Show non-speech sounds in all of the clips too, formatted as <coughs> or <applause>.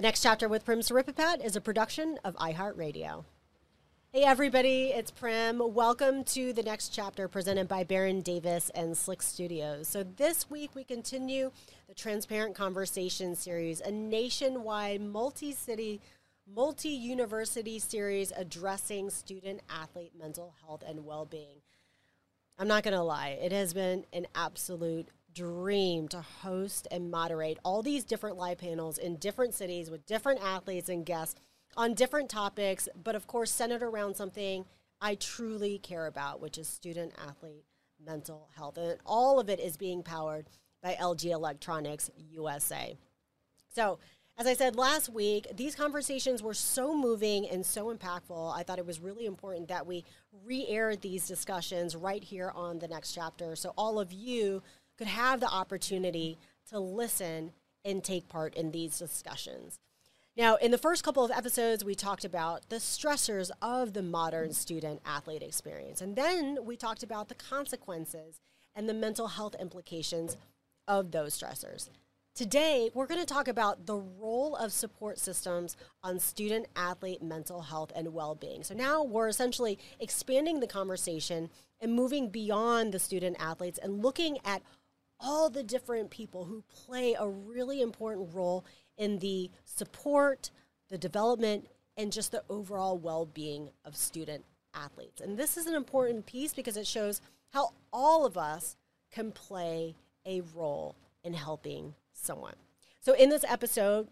The next chapter with Prim Siripipat is a production of iHeartRadio. Hey everybody, it's Prim. Welcome to the next chapter presented by Baron Davis and Slick Studios. So this week we continue the Transparent Conversation series, a nationwide multi-city, multi-university series addressing student athlete mental health and well-being. I'm not going to lie, it has been an absolute dream to host and moderate all these different live panels in different cities with different athletes and guests on different topics, but of course, centered around something I truly care about, which is student athlete mental health. And all of it is being powered by LG Electronics USA. So, as I said last week, these conversations were so moving and so impactful. I thought it was really important that we re air these discussions right here on the next chapter. So, all of you could have the opportunity to listen and take part in these discussions. Now, in the first couple of episodes, we talked about the stressors of the modern student athlete experience. And then we talked about the consequences and the mental health implications of those stressors. Today, we're going to talk about the role of support systems on student athlete mental health and well being. So now we're essentially expanding the conversation and moving beyond the student athletes and looking at all the different people who play a really important role in the support, the development, and just the overall well being of student athletes. And this is an important piece because it shows how all of us can play a role in helping someone. So, in this episode,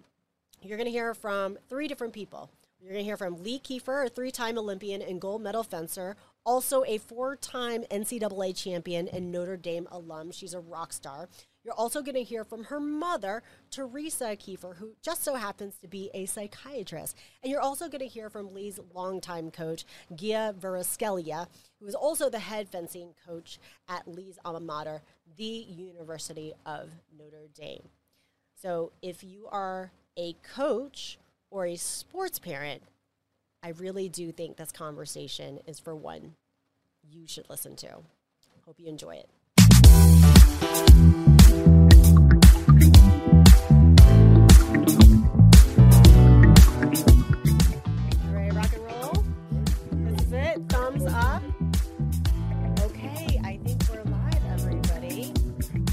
you're going to hear from three different people. You're going to hear from Lee Kiefer, a three time Olympian and gold medal fencer, also a four time NCAA champion and Notre Dame alum. She's a rock star. You're also going to hear from her mother, Teresa Kiefer, who just so happens to be a psychiatrist. And you're also going to hear from Lee's longtime coach, Gia Kvaratskhelia, who is also the head fencing coach at Lee's alma mater, the University of Notre Dame. So if you are a coach or a sports parent, I really do think this conversation is for one you should listen to. Hope you enjoy it. Ready rock and roll? This is it. Thumbs up. Okay, I think we're live, everybody.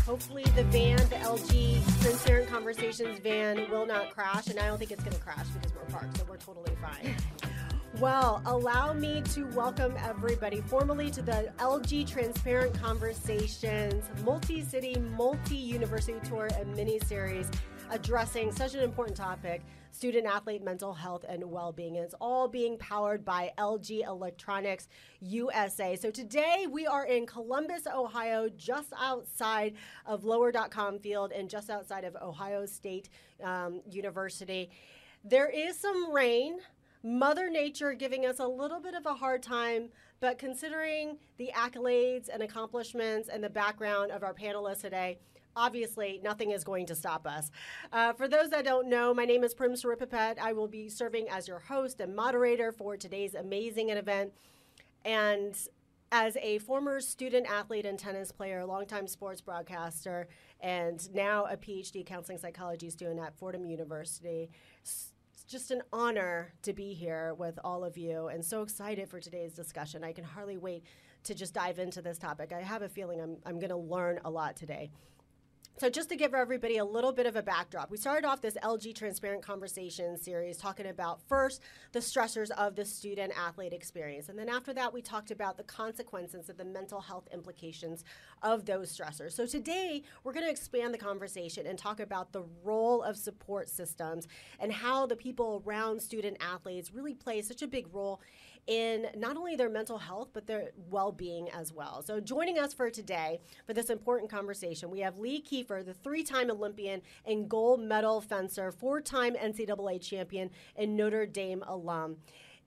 Hopefully, the van, the LG Transparent Conversations van, will not crash, and I don't think it's going to crash because we're parked, so we're totally fine. Well, allow me to welcome everybody formally to the LG Transparent Conversations multi city, multi university tour and mini series addressing such an important topic student athlete mental health and well being. It's all being powered by LG Electronics USA. So today we are in Columbus, Ohio, just outside of Lower.com Field and just outside of Ohio State um, University. There is some rain. Mother Nature giving us a little bit of a hard time, but considering the accolades and accomplishments and the background of our panelists today, obviously nothing is going to stop us. Uh, for those that don't know, my name is Prim Siripipat. I will be serving as your host and moderator for today's amazing event. And as a former student athlete and tennis player, longtime sports broadcaster, and now a PhD counseling psychology student at Fordham University, just an honor to be here with all of you and so excited for today's discussion. I can hardly wait to just dive into this topic. I have a feeling I'm, I'm going to learn a lot today. So, just to give everybody a little bit of a backdrop, we started off this LG Transparent Conversation series talking about first the stressors of the student athlete experience. And then after that, we talked about the consequences of the mental health implications of those stressors. So, today we're going to expand the conversation and talk about the role of support systems and how the people around student athletes really play such a big role in not only their mental health, but their well being as well. So, joining us for today for this important conversation, we have Lee Kiefer, the three time Olympian and gold medal fencer, four time NCAA champion, and Notre Dame alum.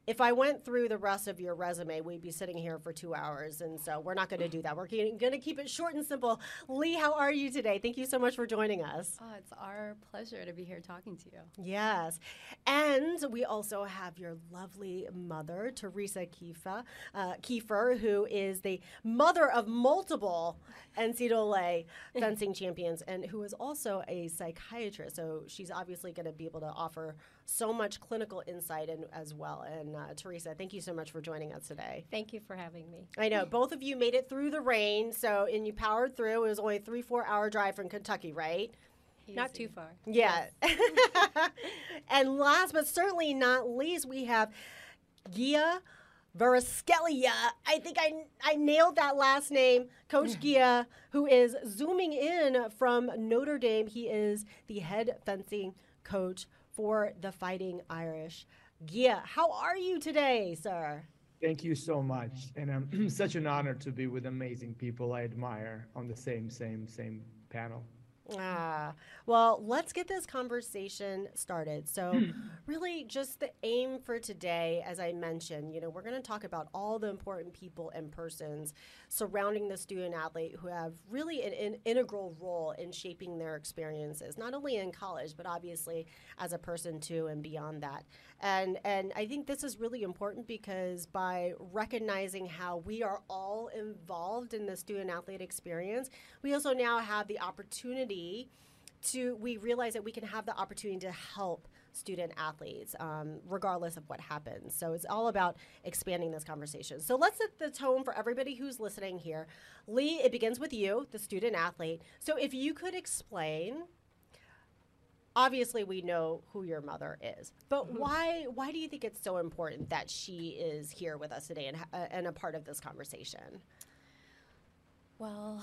If I went through the rest of your resume, we'd be sitting here for two hours. And so we're not going to do that. We're going to keep it short and simple. Lee, how are you today? Thank you so much for joining us. Oh, it's our pleasure to be here talking to you. Yes. And we also have your lovely mother, Teresa Kiefer, uh, Kiefer, who is the mother of multiple NCAA <laughs> fencing champions and who is also a psychiatrist. So she's obviously going to be able to offer so much clinical insight in, as well. And uh, Teresa, thank you so much for joining us today. Thank you for having me. I know both of you made it through the rain, so and you powered through. It was only a three four hour drive from Kentucky, right? Easy. Not too far. Yeah. <laughs> and last but certainly not least, we have Gia Kvaratskhelia. I think I, I nailed that last name. Coach Gia, who is zooming in from Notre Dame. He is the head fencing coach for the Fighting Irish. Gia, how are you today, sir? Thank you so much. And um, <clears throat> such an honor to be with amazing people I admire on the same, same, same panel. Ah, well, let's get this conversation started. So, <clears throat> really, just the aim for today, as I mentioned, you know, we're going to talk about all the important people and persons surrounding the student athlete who have really an, an, integral role in shaping their experiences, not only in college, but obviously as a person too, and beyond that. And and I think this is really important because by recognizing how we are all involved in the student athlete experience, we also now have the opportunity to we realize that we can have the opportunity to help student athletes, um, regardless of what happens. So it's all about expanding this conversation. So let's set the tone for everybody who's listening here. Lee, it begins with you, the student athlete. So if you could explain. Obviously, we know who your mother is, but mm-hmm. why why do you think it's so important that she is here with us today and, uh, and a part of this conversation? Well,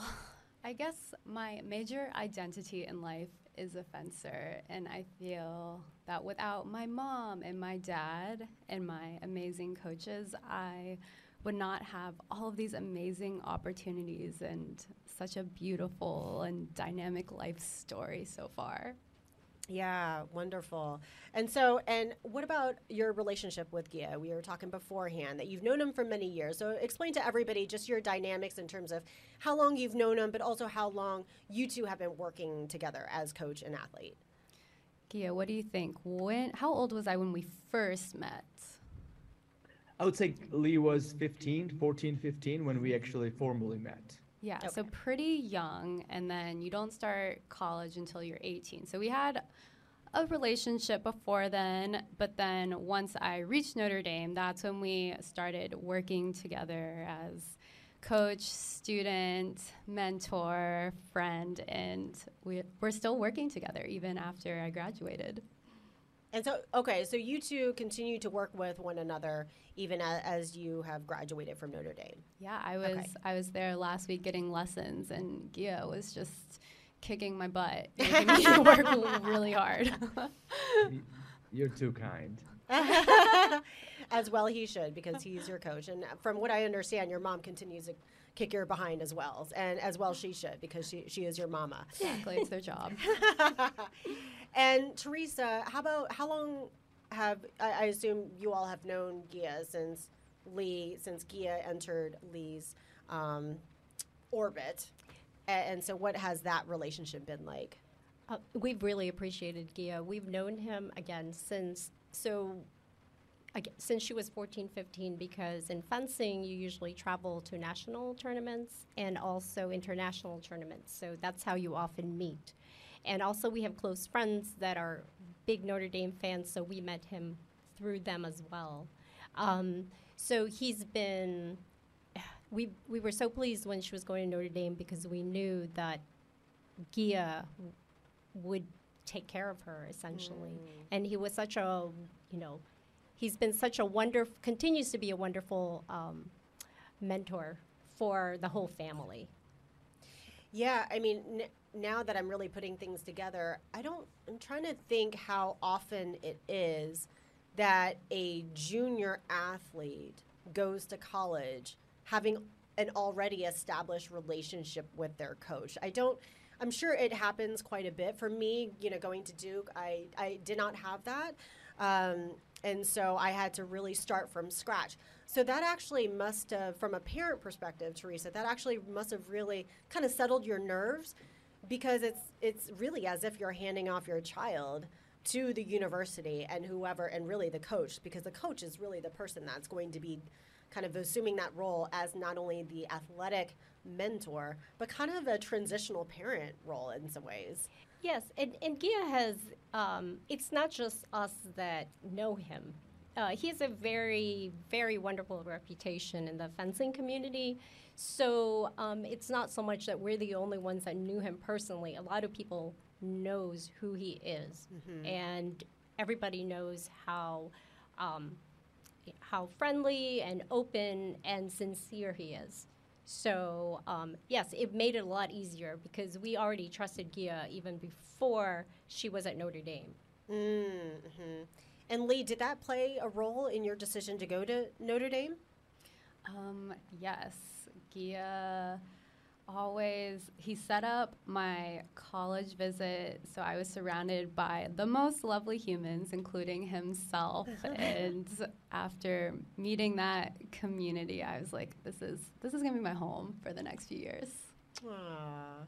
I guess my major identity in life is a fencer, and I feel that without my mom and my dad and my amazing coaches, I would not have all of these amazing opportunities and such a beautiful and dynamic life story so far. Yeah, wonderful. And so, and what about your relationship with Gia? We were talking beforehand that you've known him for many years. So, explain to everybody just your dynamics in terms of how long you've known him, but also how long you two have been working together as coach and athlete. Gia, what do you think? When? How old was I when we first met? I would say Lee was 15, 14, 15 when we actually formally met. Yeah, okay. so pretty young, and then you don't start college until you're 18. So we had a relationship before then, but then once I reached Notre Dame, that's when we started working together as coach, student, mentor, friend, and we, we're still working together even after I graduated. And so, okay, so you two continue to work with one another even as, as you have graduated from Notre Dame. Yeah, I was okay. I was there last week getting lessons, and Gia was just kicking my butt, <laughs> making me work really hard. You're too kind. <laughs> as well, he should because he's your coach, and from what I understand, your mom continues to kick your behind as well, and as well she should because she she is your mama. Exactly, it's their job. <laughs> and Teresa, how about how long have I, I, assume you all have known Gia since Lee since Gia entered Lee's um, orbit, and, and, so what has that relationship been like? Uh, we've really appreciated Gia. We've known him again since so since she was 14, 15, because in fencing, you usually travel to national tournaments and also international tournaments. So that's how you often meet. And also, we have close friends that are big Notre Dame fans, so we met him through them as well. Um, so he's been. We we were so pleased when she was going to Notre Dame because we knew that Gia would take care of her essentially, mm. and he was such a you know he's been such a wonderful, continues to be a wonderful um, mentor for the whole family. Yeah, I mean, n- now that I'm really putting things together, I don't, I'm trying to think how often it is that a junior athlete goes to college having an already established relationship with their coach. I don't, I'm sure it happens quite a bit. For me, you know, going to Duke, I, I did not have that. Um, And so I had to really start from scratch. So that actually must have, from a parent perspective, Teresa, that actually must have really kind of settled your nerves because it's it's really as if you're handing off your child to the university and whoever and really the coach because the coach is really the person that's going to be kind of assuming that role as not only the athletic mentor but kind of a transitional parent role in some ways Yes, and, and Gia has, um, it's not just us that know him. Uh, he has a very, very wonderful reputation in the fencing community. So um, it's not so much that we're the only ones that knew him personally. A lot of people knows who he is, and everybody knows how um, how friendly and open and sincere he is. So um, yes, it made it a lot easier because we already trusted Gia even before she was at Notre Dame. mm-hmm. and lee did that play a role in your decision to go to notre dame Um, yes, Gia always he set up my college visit so I was surrounded by the most lovely humans including himself <laughs> and after meeting that community I was like this is this is going to be my home for the next few years. Aw.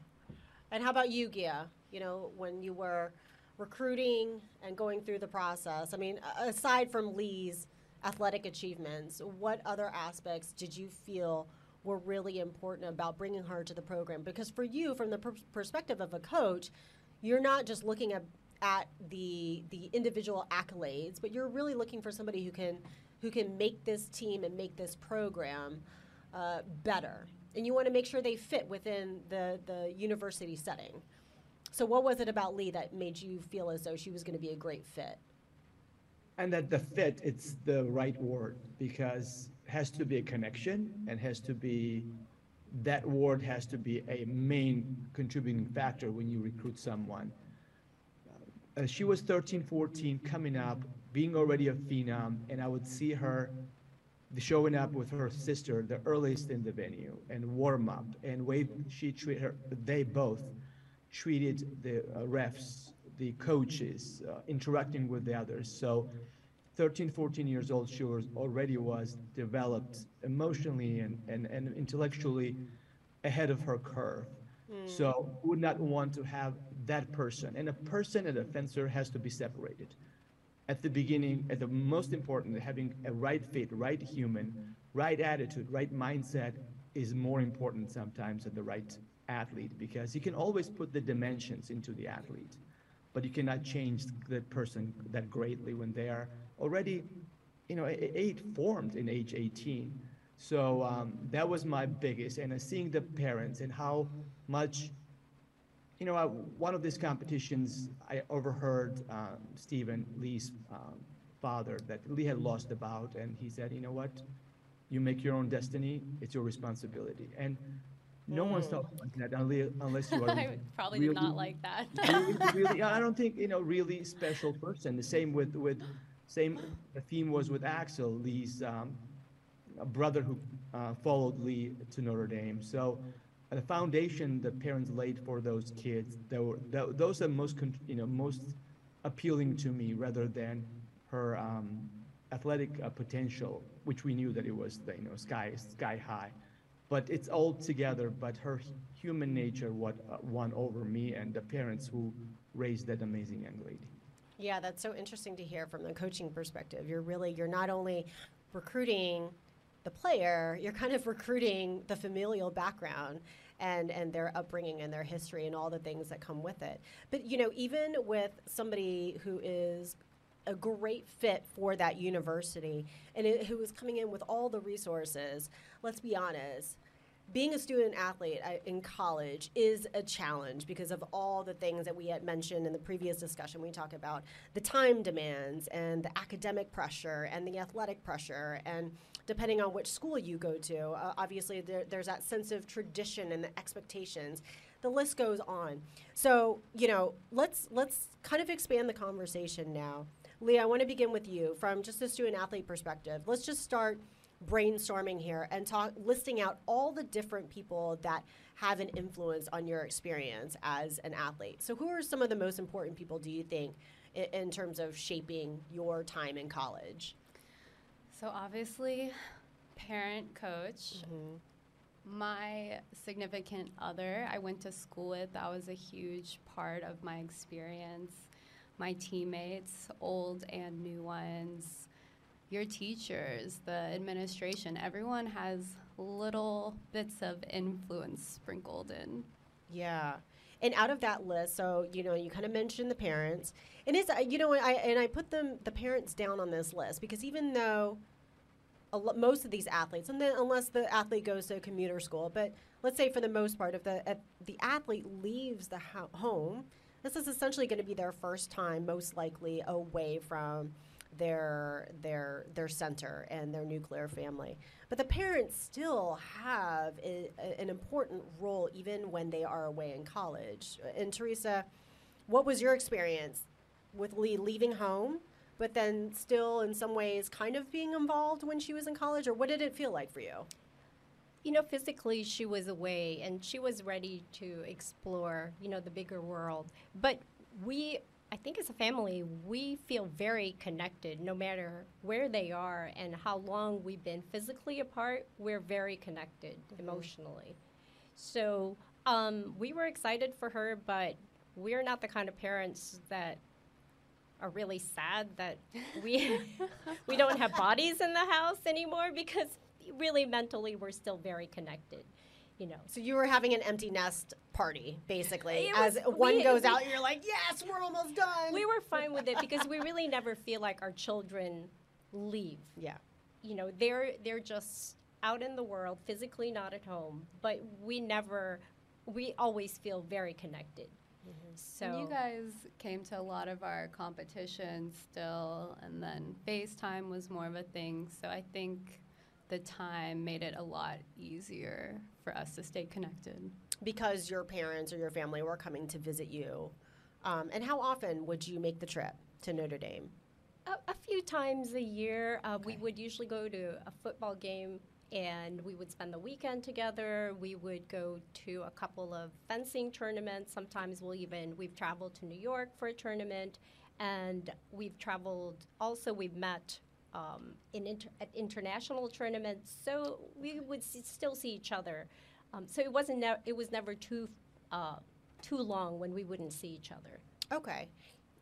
And how about you, Gia? You know, when you were recruiting and going through the process, I mean, aside from Lee's athletic achievements, what other aspects did you feel were really important about bringing her to the program? Because for you, from the per- perspective of a coach, you're not just looking at, at the the individual accolades, but you're really looking for somebody who can who can make this team and make this program uh, better. And you want to make sure they fit within the, the university setting. So, what was it about Lee that made you feel as though she was going to be a great fit? And that the fit, it's the right word because has to be a connection and has to be, that word has to be a main contributing factor when you recruit someone. Uh, she was 13, 14, coming up, being already a phenom, and I would see her showing up with her sister, the earliest in the venue, and warm up, and way she treated her, they both treated the uh, refs, the coaches, uh, interacting with the others. So 13, 14 years old, she was already was developed emotionally and, and, and intellectually ahead of her curve. Hmm. So would not want to have that person. And a person and a fencer has to be separated. At the beginning, at the most important, having a right fit, right human, right attitude, right mindset is more important sometimes than the right athlete because you can always put the dimensions into the athlete, but you cannot change that person that greatly when they are already, you know, eight formed in age 18. So um, that was my biggest, and uh, seeing the parents and how much, you know, I, one of these competitions, I overheard um, Stephen Lee's um, father that Lee had lost the bout, and he said, you know what, you make your own destiny, it's your responsibility, and no one's talking like that unless, you <laughs> are. I probably really- not like that. really, really, <laughs> I don't think you know really special person. The same with with same the theme was with Axel, Lee's um, brother who uh, followed Lee to Notre Dame. So uh, the foundation the parents laid for those kids, were, tho- those are most you know most appealing to me rather than her um, athletic uh, potential, which we knew that it was you know sky sky high. But it's all together. But her human nature what uh, won over me and the parents who raised that amazing young lady. Yeah, that's so interesting to hear from the coaching perspective. You're really, you're not only recruiting the player, you're kind of <laughs> recruiting the familial background and, and their upbringing and their history and all the things that come with it. But, you know, even with somebody who is a great fit for that university and it, who is coming in with all the resources, let's be honest, being a student athlete uh, in college is a challenge because of all the things that we had mentioned in the previous discussion. We talk about the time demands and the academic pressure and the athletic pressure, and depending on which school you go to, uh, obviously there, there's that sense of tradition and the expectations. The list goes on. So you know, let's let's kind of expand the conversation now. Lee, I want to begin with you from just a student athlete perspective. Let's just start brainstorming here and talk listing out all the different people that have an influence on your experience as an athlete. So who are some of the most important people do you think in, in terms of shaping your time in college? So obviously, parent, coach. Mm-hmm. My significant other, I went to school with, that was a huge part of my experience. My teammates, old and new ones, your teachers, the administration, everyone has little bits of influence sprinkled in. Yeah. And out of that list, so you know, you kind of mentioned the parents, and it's uh, you know, I and I put them the parents down on this list because even though lo- most of these athletes, and then unless the athlete goes to a commuter school, but let's say for the most part, if the if the athlete leaves the ho- home, this is essentially going to be their first time, most likely away from their their their center and their nuclear family. But the parents still have a, a- an important role even when they are away in college. And Teresa, what was your experience with Lee leaving home, but then still in some ways kind of being involved when she was in college, or what did it feel like for you? You know, physically she was away and she was ready to explore, you know, the bigger world. But we, I think as a family, we feel very connected no matter where they are and how long we've been physically apart. We're very connected emotionally. So um, we were excited for her, but we're not the kind of parents that are really sad that we <laughs> we don't have bodies in the house anymore because really mentally we're still very connected you know So you were having an empty nest party, basically. It As one we- goes we- out, you're like, yes, we're almost done. we were fine with it <laughs> because we really never feel like our children leave yeah. you know they're they're just out in the world physically not at home but we never we always feel very connected mm-hmm. so And you guys came to a lot of our competitions still, and then FaceTime was more of a thing. So I think the time made it a lot easier for us to stay connected. Because your parents or your family were coming to visit you. Um, and how often would you make the trip to Notre Dame? A, a few times a year, uh, we would usually go to a football game and we would spend the weekend together. We would go to a couple of fencing tournaments. Sometimes we'll even, we've traveled to New York for a tournament and we've traveled, also, we've met um, in inter- at international tournaments. So we would s- still see each other. Um, so it wasn't, ne- it was never too, uh, too long when we wouldn't see each other. Okay.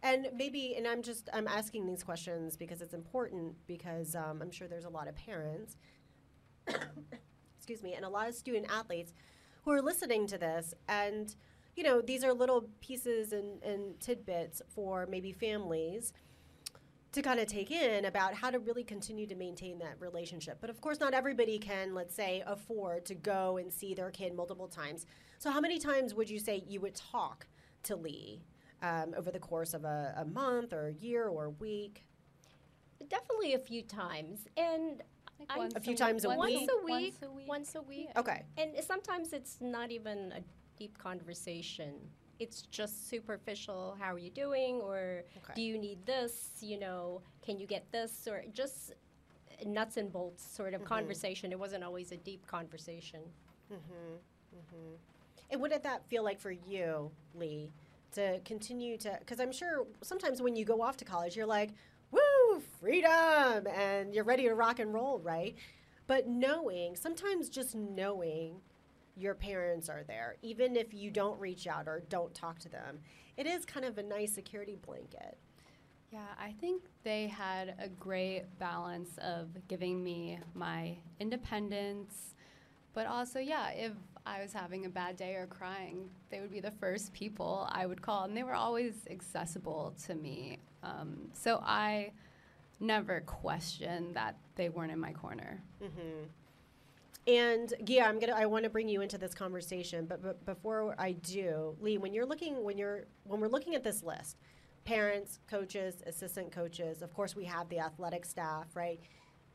And maybe, and I'm just, I'm asking these questions because it's important because um, I'm sure there's a lot of parents, <coughs> excuse me, and a lot of student athletes who are listening to this. And, you know, these are little pieces and, and tidbits for maybe families to kind of take in about how to really continue to maintain that relationship. But of course, not everybody can, let's say, afford to go and see their kid multiple times. So, how many times would you say you would talk to Lee um, over the course of a, a month or a year or a week? Definitely a few times. And Like once A few times a once week? a week, Once a week. once a week. Okay. And sometimes it's not even a deep conversation. It's just superficial. How are you doing? Or Okay. do you need this? You know, can you get this? Or just nuts and bolts sort of mm-hmm. conversation. It wasn't always a deep conversation. Mm-hmm. Mm-hmm. And what did that feel like for you, Lee, to continue to? Because I'm sure sometimes when you go off to college, you're like, woo, freedom, and you're ready to rock and roll, right? But knowing, sometimes just knowing your parents are there, even if you don't reach out or don't talk to them, it is kind of a nice security blanket. Yeah, I think they had a great balance of giving me my independence, but also, yeah, if I was having a bad day or crying, they would be the first people I would call, and they were always accessible to me. Um, so I never questioned that they weren't in my corner. And Gia, I'm gonna. I want to bring you into this conversation, but, but before I do, Lee, when you're looking, when you're when we're looking at this list, parents, coaches, assistant coaches. Of course, we have the athletic staff, right?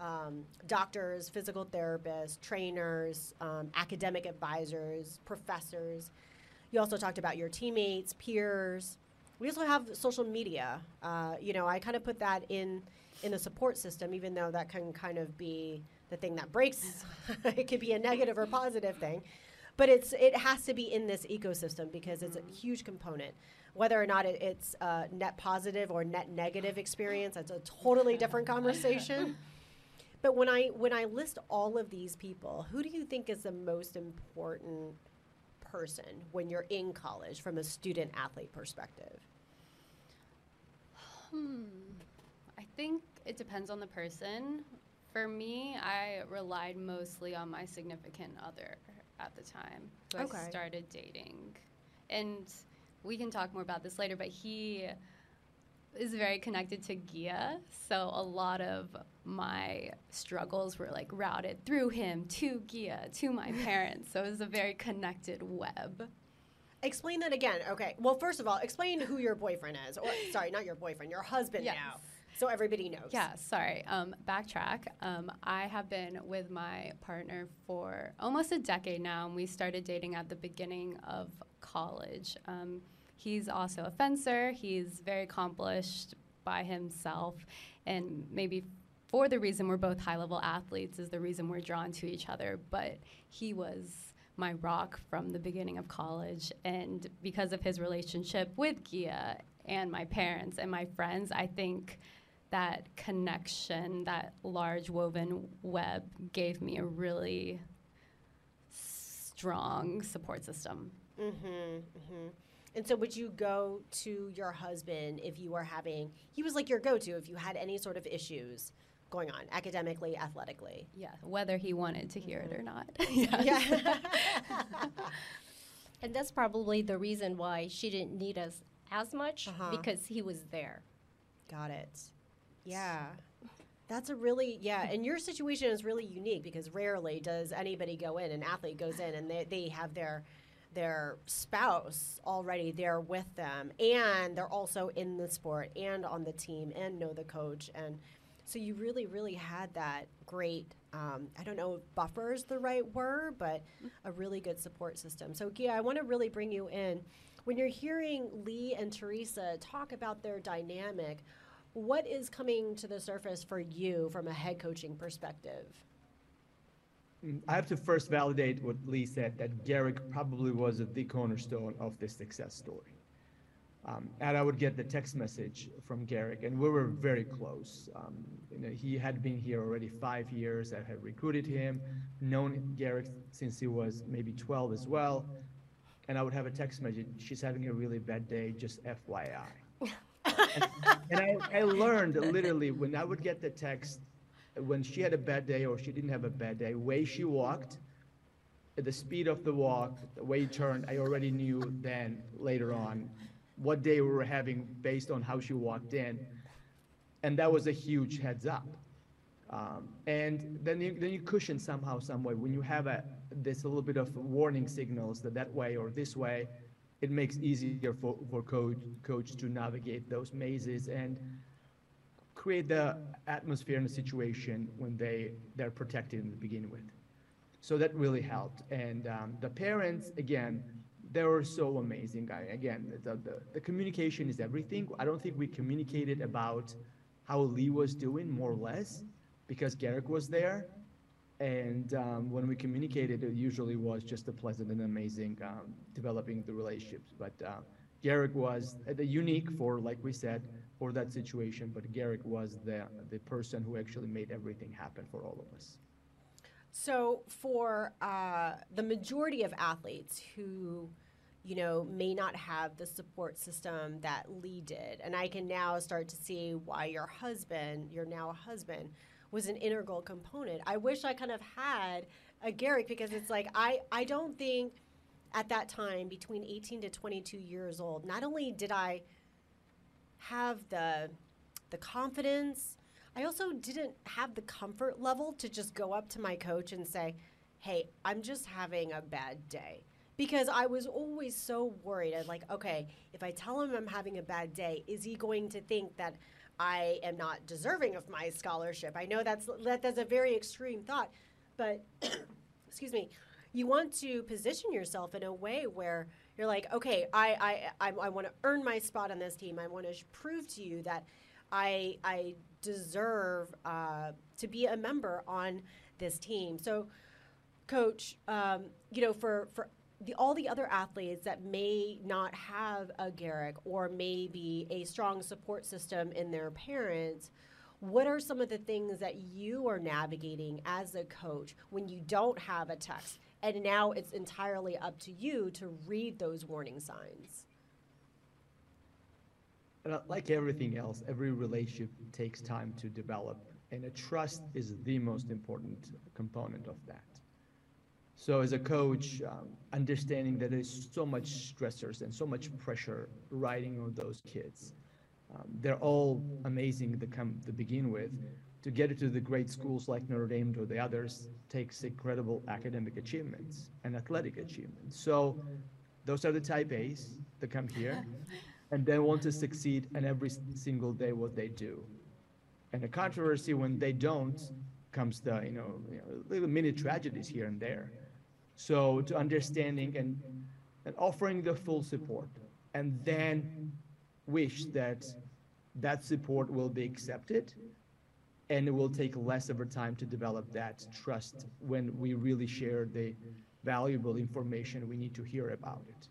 Um, doctors, physical therapists, trainers, um, academic advisors, professors. You also talked about your teammates, peers. We also have social media. Uh, you know, I kind of put that in in the support system, even though that can kind of be the thing that breaks. <laughs> it could be a negative or positive thing. but it's it has to be in this ecosystem because it's a huge component. Whether or not it, it's a net positive or net negative experience, that's a totally different <laughs> conversation. But when I when I list all of these people, who do you think is the most important person when you're in college from a student athlete perspective? Hmm. I think it depends on the person. For me, I relied mostly on my significant other at the time who Okay. I started dating. And we can talk more about this later, but he is very connected to Gia. So a lot of my struggles were like routed through him to Gia, to my <laughs> parents. So it was a very connected web. Explain that again. Okay. Well, first of all, explain who your boyfriend is. Or sorry, not your boyfriend, your husband Yes. now. So everybody knows. Yeah, sorry. Um, backtrack. Um, I have been with my partner for almost a decade now, and we started dating at the beginning of college. Um, he's also a fencer. He's very accomplished by himself, and maybe for the reason we're both high level athletes is the reason we're drawn to each other. But he was my rock from the beginning of college, and because of his relationship with Gia and my parents and my friends, I think that connection, that large woven web, gave me a really strong support system. Mm-hmm, mm-hmm. And so, would you go to your husband if you were having? He was like your go-to if you had any sort of issues going on, academically, athletically. Yeah, whether he wanted to hear it or not. <laughs> Yeah. <laughs> And that's probably the reason why she didn't need us as much Uh-huh. because he was there. Got it. Yeah. That's a really yeah, and your situation is really unique because rarely does anybody go in, an athlete goes in and they, they have their their spouse already there with them and they're also in the sport and on the team and know the coach. And so you really really had that great um, i don't know if buffer is the right word but a really good support system. So gia i want to really bring you in. When you're hearing lee and teresa talk about their dynamic what is coming to the surface for you from a head coaching perspective Mm, I have to first validate what Lee said that Gerek probably was the cornerstone of this success story. Um, and I would get the text message from Gerek, and we were very close. Um, you know, he had been here already five years. I had recruited him, known Gerek since he was maybe 12 as well. And I would have a text message, she's having a really bad day, just FYI. <laughs> and and I, I learned literally when I would get the text, when she had a bad day or she didn't have a bad day, way she walked, the speed of the walk, the way he turned, I already knew then later on what day we were having based on how she walked in. And that was a huge heads up. Um, and then you, then you cushion somehow, some way. When you have a, this little bit of warning signals that that way or this way, it makes easier for, for coach, coach to navigate those mazes and create the atmosphere and the situation when they, they're protected to begin with. So that really helped. And um, the parents, again, they were so amazing. Again, the, the, the communication is everything. I don't think we communicated about how Lee was doing, more or less, because Gerek was there. And um, when we communicated, it usually was just a pleasant and amazing um, developing the relationships. But uh, Gerek was uh, the unique for, like we said, for that situation. But Gerek was the the person who actually made everything happen for all of us. So, for uh, the majority of athletes who, you know, may not have the support system that Lee did, and I can now start to see why your husband, you're now a husband, was an integral component. I wish I kind of had a Gerek because it's like I I don't think at that time between 18 to 22 years old, not only did I have the the confidence I also didn't have the comfort level to just go up to my coach and say, "Hey, I'm just having a bad day." Because I was always so worried. I'm like, "Okay, if I tell him I'm having a bad day, is he going to think that I am not deserving of my scholarship?" I know that's that, that's a very extreme thought, but <clears throat> excuse me, you want to position yourself in a way where you're like, "Okay, I I I, I want to earn my spot on this team. I want to prove to you that I I deserve uh, to be a member on this team. So, coach, um, you know, for for the, all the other athletes that may not have a Gerek or maybe a strong support system in their parents, what are some of the things that you are navigating as a coach when you don't have a text? And now it's entirely up to you to read those warning signs. Uh, Like everything else, every relationship takes time to develop, and a trust is the most important component of that. So as a coach, um, understanding that there's so much stressors and so much pressure riding on those kids. Um, they're all amazing to come to begin with. To get into the great schools like Notre Dame or the others takes incredible academic achievements and athletic achievements. So those are the type A's that come here <laughs> and they want to succeed in every single day what they do. And the controversy when they don't comes the, you know, you know, little mini tragedies here and there. So to understanding and, and offering the full support and then wish that that support will be accepted and it will take less of a time to develop that trust when we really share the valuable information we need to hear about it.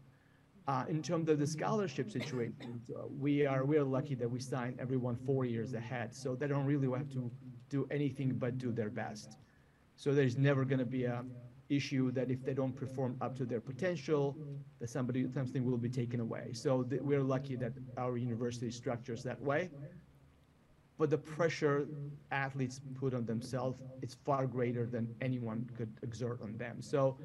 Uh, in terms of the scholarship situation, uh, we are we are lucky that we sign everyone four years ahead, so they don't really have to do anything but do their best. So there's never going to be a issue that if they don't perform up to their potential, that somebody something will be taken away. So th- we're lucky that our university structures that way. But the pressure athletes put on themselves is far greater than anyone could exert on them. So,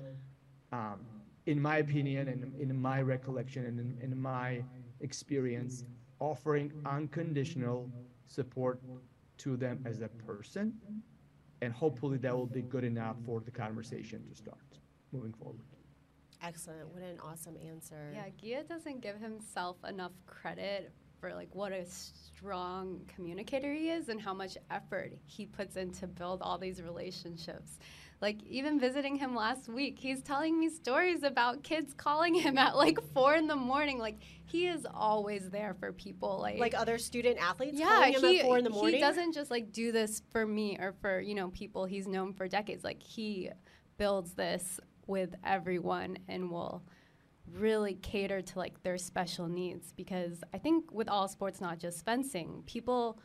um, in my opinion, and in my recollection, and in, in my experience, offering unconditional support to them as a person, and hopefully that will be good enough for the conversation to start moving forward. Excellent. What an awesome answer. Yeah, Gia doesn't give himself enough credit for like what a strong communicator he is and how much effort he puts in to build all these relationships. Like even visiting him last week, he's telling me stories about kids calling him at like four in the morning. Like he is always there for people. Like Like other student athletes yeah, calling him he, at four in the morning. he doesn't just like do this for me or for you know people he's known for decades. Like he builds this with everyone and will really cater to like their special needs because I think with all sports, not just fencing, people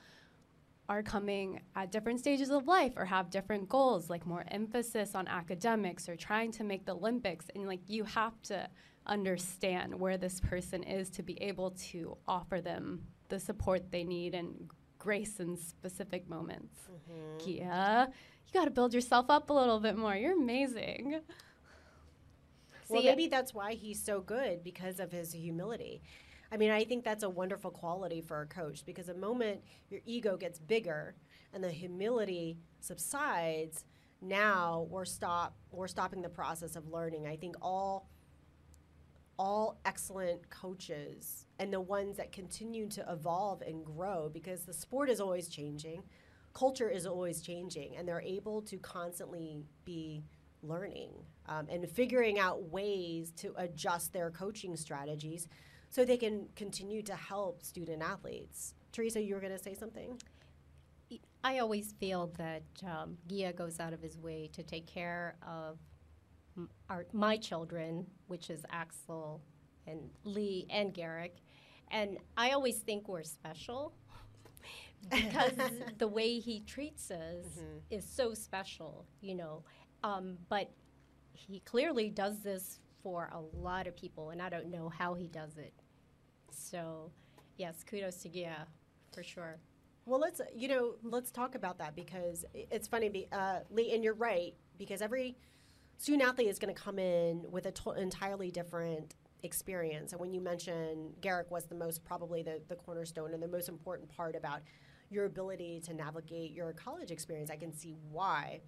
are coming at different stages of life or have different goals, like more emphasis on academics or trying to make the Olympics. And like you have to understand where this person is to be able to offer them the support they need and grace in specific moments. Mm-hmm. Gia, you got to build yourself up a little bit more. You're amazing. Well, See, maybe that's why he's so good because of his humility. I mean, I think that's a wonderful quality for a coach because the moment your ego gets bigger and the humility subsides, now we're stop we're stopping the process of learning. I think all all excellent coaches and the ones that continue to evolve and grow because the sport is always changing, culture is always changing, and they're able to constantly be learning um, and figuring out ways to adjust their coaching strategies so they can continue to help student athletes. Teresa, you were going to say something? I always feel that um, Gia goes out of his way to take care of m- our, my children, which is Axel and Lee and Gerek. And I always think we're special <laughs> because the way he treats us is so special, you know. Um, but he clearly does this for a lot of people, and I don't know how he does it. So, yes, kudos to Gia for sure. Well, let's you know let's talk about that because it's funny, uh, Lee, and you're right because every student athlete is going to come in with an to- entirely different experience. And when you mention Gerek was the most probably the, the cornerstone and the most important part about your ability to navigate your college experience, I can see why.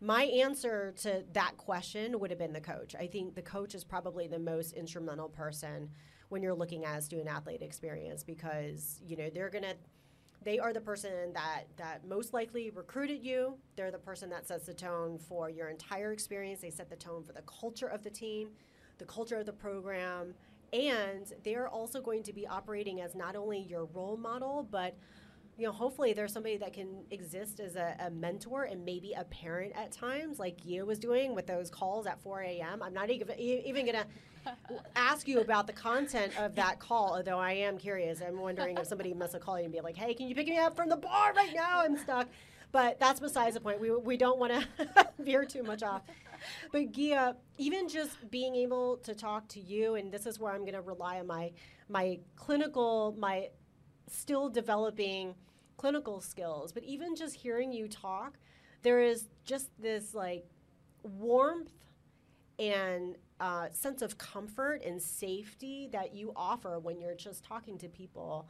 My answer to that question would have been the coach. I think the coach is probably the most instrumental person when you're looking at student athlete experience because you know they're gonna they are the person that that most likely recruited you. They're the person that sets the tone for your entire experience. They set the tone for the culture of the team the culture of the program and they're also going to be operating as not only your role model but you know, hopefully there's somebody that can exist as a, a mentor and maybe a parent at times, like Gia was doing with those calls at 4 a.m. I'm not even, even going <laughs> to ask you about the content of that call, although I am curious. I'm wondering if somebody must have called you and be like, hey, can you pick me up from the bar right now? I'm stuck. But that's besides the point. We, we don't want to <laughs> veer too much off. But Gia, even just being able to talk to you, and this is where I'm going to rely on my my clinical, my still developing clinical skills, but even just hearing you talk, there is just this like warmth and uh, sense of comfort and safety that you offer when you're just talking to people.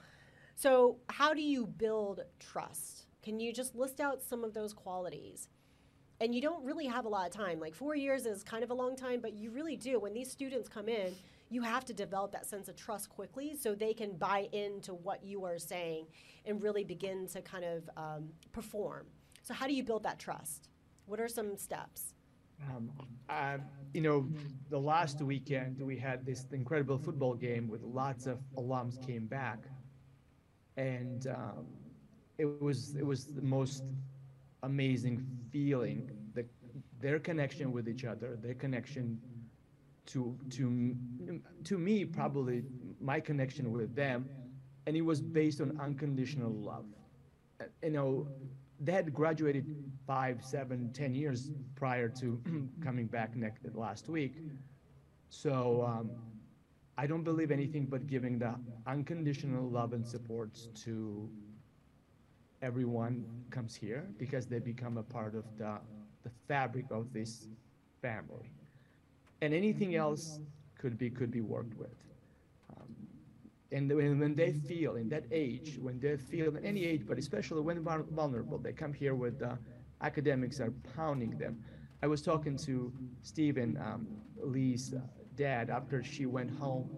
So, how do you build trust? Can you just list out some of those qualities? And you don't really have a lot of time. Like four years is kind of a long time, but you really do. When these students come in, you have to develop that sense of trust quickly so they can buy into what you are saying and really begin to kind of um, perform. So, how do you build that trust? What are some steps? Um, you know, the last weekend we had this incredible football game with lots of alums came back, and um, it was it was the most amazing feeling. The, their connection with each other, their connection to to to me probably my connection with them, and it was based on unconditional love. You know, they had graduated five, seven, ten years prior to <clears throat> coming back next last week. So um, I don't believe anything but giving the unconditional love and support to everyone comes here because they become a part of the, the fabric of this family. And anything else could be could be worked with. Um, and when, when they feel in that age, when they feel at any age, but especially when vulnerable, they come here with uh, academics are pounding them. I was talking to Stephen, um, Lee's uh, dad, after she went home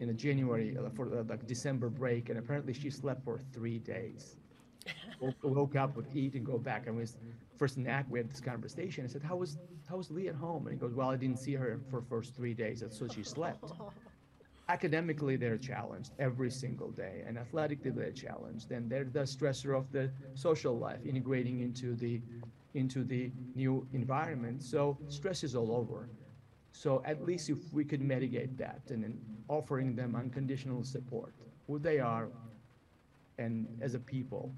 in January uh, for the like December break, and apparently she slept for three days. Woke, woke up, would eat, and go back. And was first nap we had this conversation. I said, "How was how was Lee at home?" And he goes, "Well, I didn't see her for first three days. That's so she slept." <laughs> Academically, they're challenged every single day, and athletically, they're challenged. And they're the stressor of the social life, integrating into the into the new environment. So stress is all over. So at least if we could mitigate that and then offering them unconditional support, who they are, and as a people,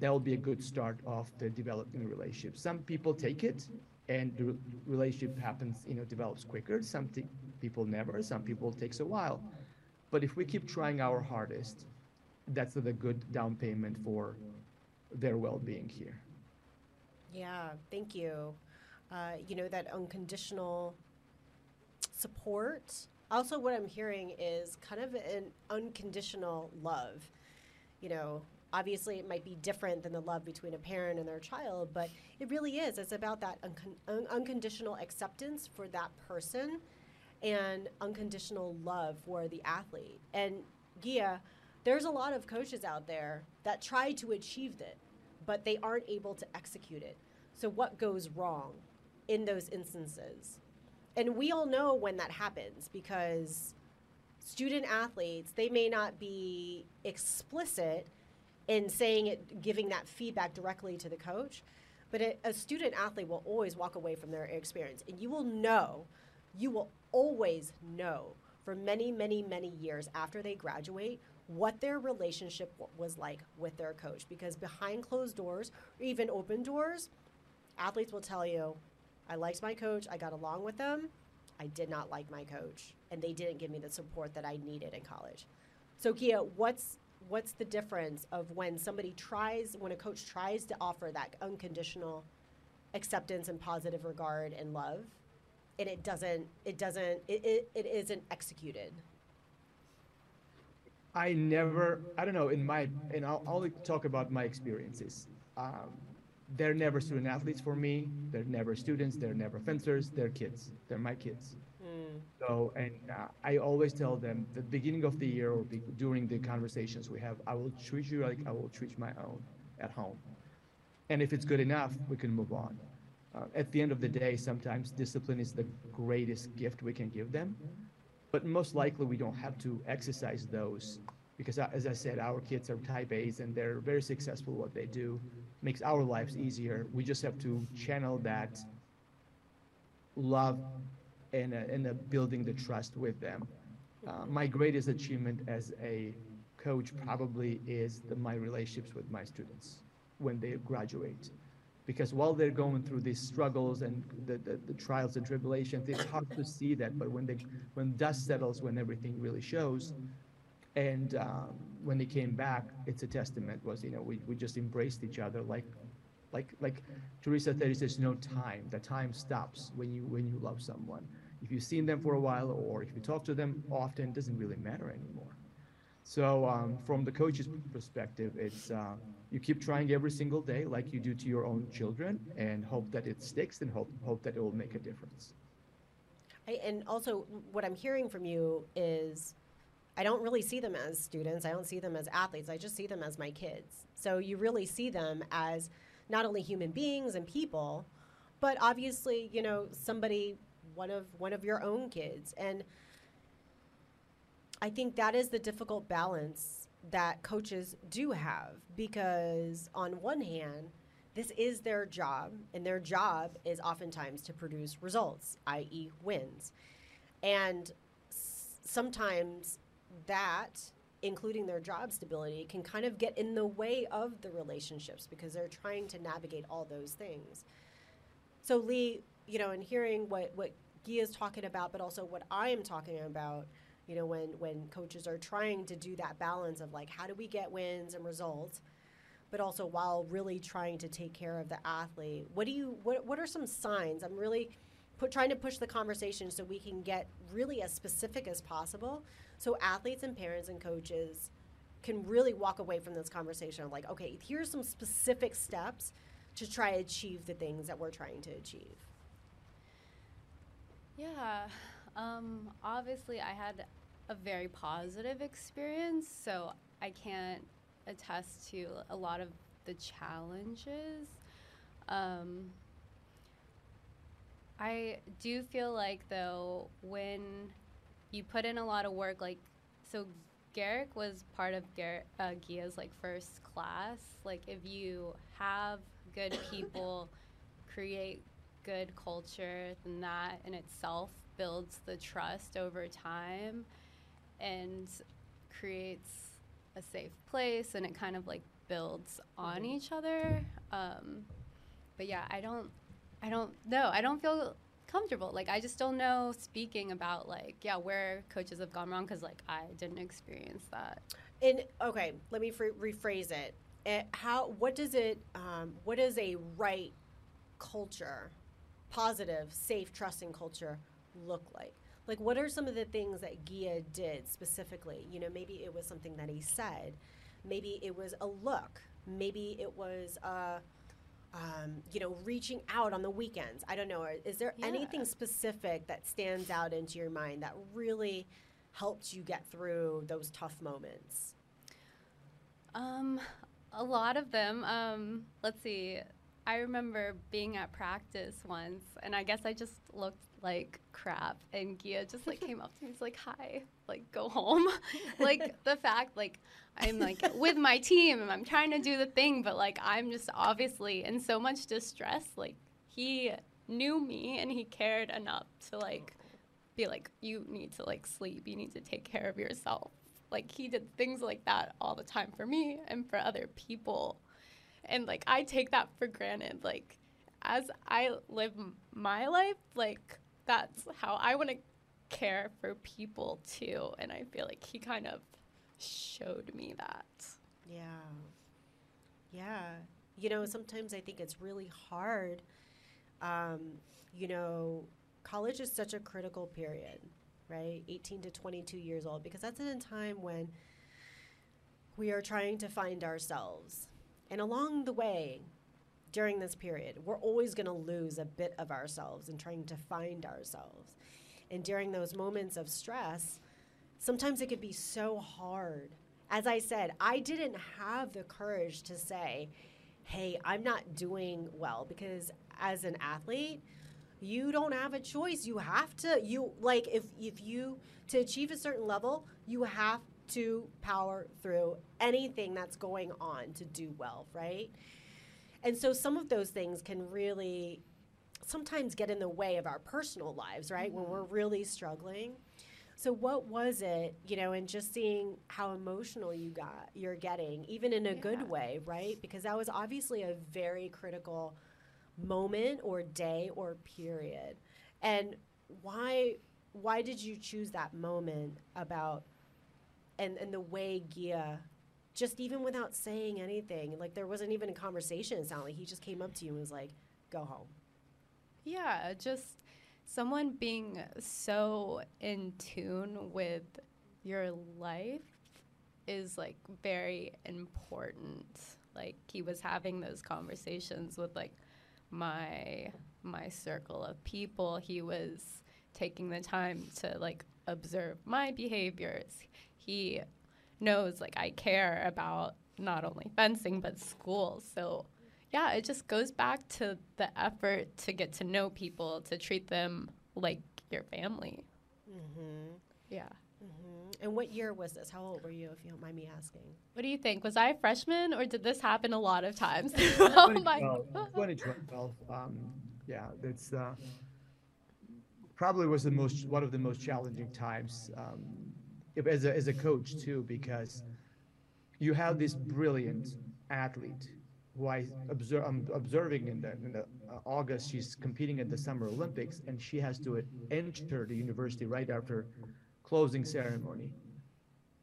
that will be a good start of the developing relationship. Some people take it and the relationship happens, you know, develops quicker. Some t- people never, some people takes a while. But if we keep trying our hardest, that's the good down payment for their well-being here. Yeah, thank you. Uh, you know, that unconditional support. Also, what I'm hearing is kind of an unconditional love. You know, obviously it might be different than the love between a parent and their child, but it really is. It's about that un- unconditional acceptance for that person and unconditional love for the athlete. And Gia, there's a lot of coaches out there that try to achieve that, but they aren't able to execute it. So, what goes wrong in those instances? And we all know when that happens because student athletes, they may not be explicit in saying it, giving that feedback directly to the coach, but a, a student athlete will always walk away from their experience. And you will know, you will always know for many, many, many years after they graduate what their relationship was like with their coach. Because behind closed doors, or even open doors, athletes will tell you, I liked my coach, I got along with them. I did not like my coach, and they didn't give me the support that I needed in college. So, Gia, what's what's the difference of when somebody tries, when a coach tries to offer that unconditional acceptance and positive regard and love, and it doesn't, it doesn't, it, it, it isn't executed? I never, I don't know, in my, and I'll, I'll talk about my experiences. Um, they're never student athletes for me. They're never students. They're never fencers. They're kids. They're my kids. Mm. So, and uh, I always tell them the beginning of the year or be, during the conversations we have, I will treat you like I will treat my own at home. And if it's good enough, we can move on. Uh, at the end of the day, sometimes discipline is the greatest gift we can give them. But most likely, we don't have to exercise those because uh, as I said, our kids are type A's and they're very successful what they do, makes our lives easier. We just have to channel that love and, uh, and uh, building the trust with them. Uh, my greatest achievement as a coach probably is the, my relationships with my students when they graduate. Because while they're going through these struggles and the, the, the trials and tribulations, it's hard to see that. But when they when dust settles, when everything really shows, and um, when they came back, it's a testament. Was you know we, we just embraced each other like like like Teresa said. There's no time. The time stops when you when you love someone. If you've seen them for a while or if you talk to them often, doesn't really matter anymore. So um, from the coach's perspective, it's uh, you keep trying every single day like you do to your own children and hope that it sticks and hope, hope that it will make a difference. I, and also, what I'm hearing from you is I don't really see them as students. I don't see them as athletes. I just see them as my kids. So you really see them as not only human beings and people, but obviously, you know, somebody one of one of your own kids. And I think that is the difficult balance that coaches do have because on one hand this is their job and their job is oftentimes to produce results i.e wins. And s- sometimes that including their job stability can kind of get in the way of the relationships because they're trying to navigate all those things. So lee you know in hearing what what Gia is talking about but also what i am talking about you know when when coaches are trying to do that balance of like how do we get wins and results but also while really trying to take care of the athlete. What do you what, what are some signs? I'm really put, trying to push the conversation so we can get really as specific as possible so athletes and parents and coaches can really walk away from this conversation like okay here's some specific steps to try to achieve the things that we're trying to achieve yeah um, obviously, I had a very positive experience, so I can't attest to a lot of the challenges. Um, I do feel like, though, when you put in a lot of work, like, so Gerek was part of Gar- uh, Gia's like first class. Like, if you have good people, <coughs> create good culture, then that in itself builds the trust over time and creates a safe place and it kind of like builds on mm-hmm. each other um, but yeah i don't i don't know i don't feel comfortable like i just don't know speaking about like yeah where coaches have gone wrong because like i didn't experience that and okay let me fr- rephrase it. it eh, how what does it um, what is a right culture positive safe trusting culture look like? Like, what are some of the things that Gia did specifically? You know, maybe it was something that he said, maybe it was a look, maybe it was a. Uh, um, you know, reaching out on the weekends. I don't know. Is there yeah. anything specific that stands out into your mind that really helped you get through those tough moments? Um, a lot of them. Um, let's see. I remember being at practice once, and I guess I just looked like crap and Gia just like came up to me and was like hi like go home. <laughs> Like the fact like I'm like with my team and I'm trying to do the thing but like I'm just obviously in so much distress like he knew me and he cared enough to like be like you need to like sleep. You need to take care of yourself. Like he did things like that all the time for me and for other people and like I take that for granted like as I live my life like that's how I want to care for people too. And I feel like he kind of showed me that. Yeah. Yeah. You know, sometimes I think it's really hard. Um, you know, college is such a critical period, right? 18 to 22 years old, because that's in a time when we are trying to find ourselves. And along the way, during this period. We're always going to lose a bit of ourselves in trying to find ourselves. And during those moments of stress, sometimes it could be so hard. As I said, I didn't have the courage to say, hey, I'm not doing well because as an athlete, you don't have a choice. You have to you like if if you to achieve a certain level, you have to power through anything that's going on to do well, right? And so some of those things can really sometimes get in the way of our personal lives, right? When we're mm-hmm. really struggling. So what was it, you know, and just seeing how emotional you got you're getting, even in a Yeah. good way, right? Because that was obviously a very critical moment or day or period. And why why did you choose that moment about and and the way Gia just even without saying anything, like there wasn't even a conversation, it sounded like he just came up to you and was like, Go home. Yeah, just someone being so in tune with your life is like very important. Like he was having those conversations with like my my circle of people. He was taking the time to like observe my behaviors. He knows like I care about not only fencing but school. So yeah, it just goes back to the effort to get to know people, to treat them like your family. Mm-hmm. Yeah. Mm-hmm. And what year was this? How old were you, if you don't mind me asking? What do you think? Was I a freshman or did this happen a lot of times? <laughs> <laughs> oh my 2012, 2012. Um, yeah, that's uh, probably was the most one of the most challenging times um, if, as a as a coach too, because you have this brilliant athlete who I observe I'm observing in the in the uh, August she's competing at the Summer Olympics and she has to enter the university right after closing ceremony,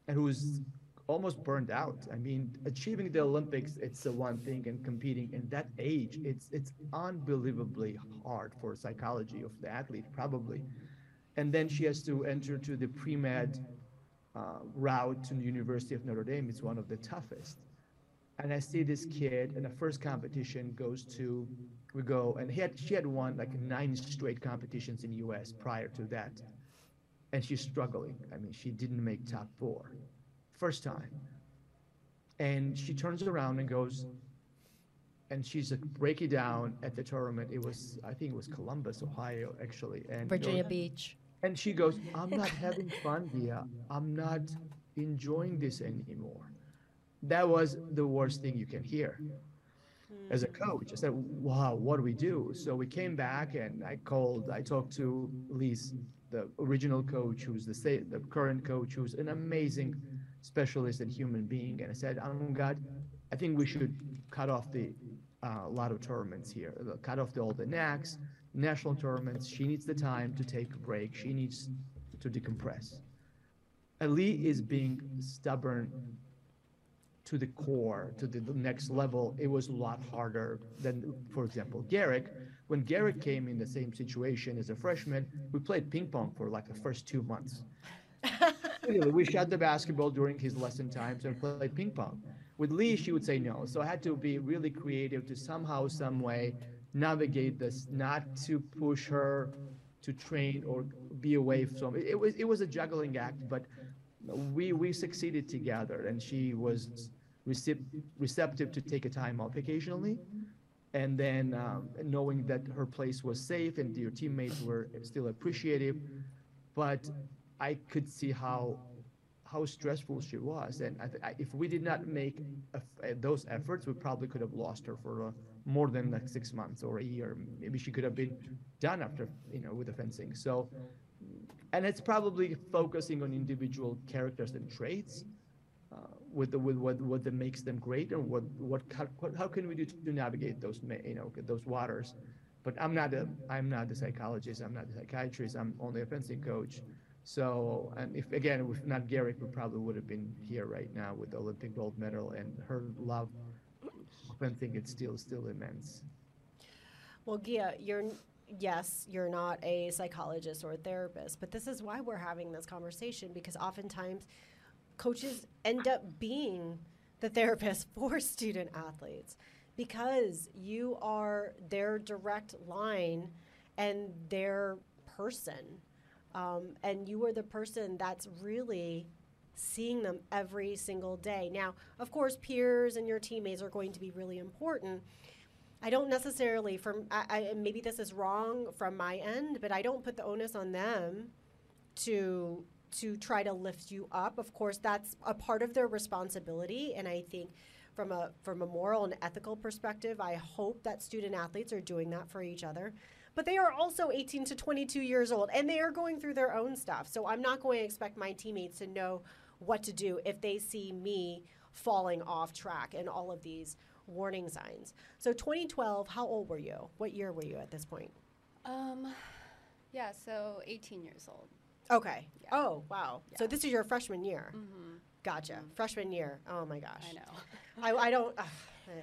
and who's almost burned out. I mean, achieving the Olympics, it's the one thing, and competing in that age, it's it's unbelievably hard for psychology of the athlete, probably. And then she has to enter to the pre-med uh, route to the University of Notre Dame. It's one of the toughest. And I see this kid in the first competition goes to, we go, and he had, she had won like nine straight competitions in the U.S. prior to that. And she's struggling. I mean, she didn't make top four first time. And she turns around and goes, and she's like breaking down at the tournament. It was, I think it was Columbus, Ohio, actually. And Virginia Beach. And she goes, I'm not having fun, Gia. I'm not enjoying this anymore. That was the worst thing you can hear as a coach. I said, wow, what do we do? So we came back and I called, I talked to Lise, the original coach, who's the, the current coach, who's an amazing specialist and human being. And I said, oh God, I think we should cut off the uh, lot of tournaments here, cut off the, all the NACs, national tournaments. She needs the time to take a break. She needs to decompress. Ali is being stubborn to the core, to the next level, it was a lot harder than, for example, Gerek. When Gerek came in the same situation as a freshman, we played ping pong for like the first two months. <laughs> We shot the basketball during his lesson times and played ping pong. With Lee, she would say no. So I had to be really creative to somehow, some way navigate this, not to push her to train or be away from it. It was it was a juggling act, but we we succeeded together, and she was recep- receptive to take a time off occasionally, and then um, knowing that her place was safe and your teammates were still appreciative, but I could see how how stressful she was, and I I, if we did not make a those efforts, we probably could have lost her for uh, more than like six months or a year. Maybe she could have been done after you know with the fencing. So and it's probably focusing on individual characters and traits uh, with the, with what what that makes them great and what what how, how can we do to navigate those you know those waters but i'm not a i'm not a psychologist i'm not a psychiatrist i'm only a fencing coach so and if again if not gerek we probably would have been here right now with the olympic gold medal and her love of fencing it's still still immense Well, Gia, you're yes, you're not a psychologist or a therapist, but this is why we're having this conversation because oftentimes coaches end up being the therapist <laughs> for student athletes because you are their direct line and their person. Um, and you are the person that's really seeing them every single day. Now, of course, peers and your teammates are going to be really important. I don't necessarily from I, I maybe this is wrong from my end, but I don't put the onus on them to to try to lift you up. Of course, that's a part of their responsibility, and I think from a from a moral and ethical perspective, I hope that student athletes are doing that for each other. But they are also 18 to 22 years old, and they are going through their own stuff. So I'm not going to expect my teammates to know what to do if they see me falling off track and all of these warning signs. So 2012, how old were you? What year were you at this point? Um, yeah, so 18 years old. Okay. Yeah. Oh, wow. So this is your freshman year. Mm-hmm. Gotcha. Freshman year. Oh my gosh. I know. I, I don't. <laughs> ugh, eh.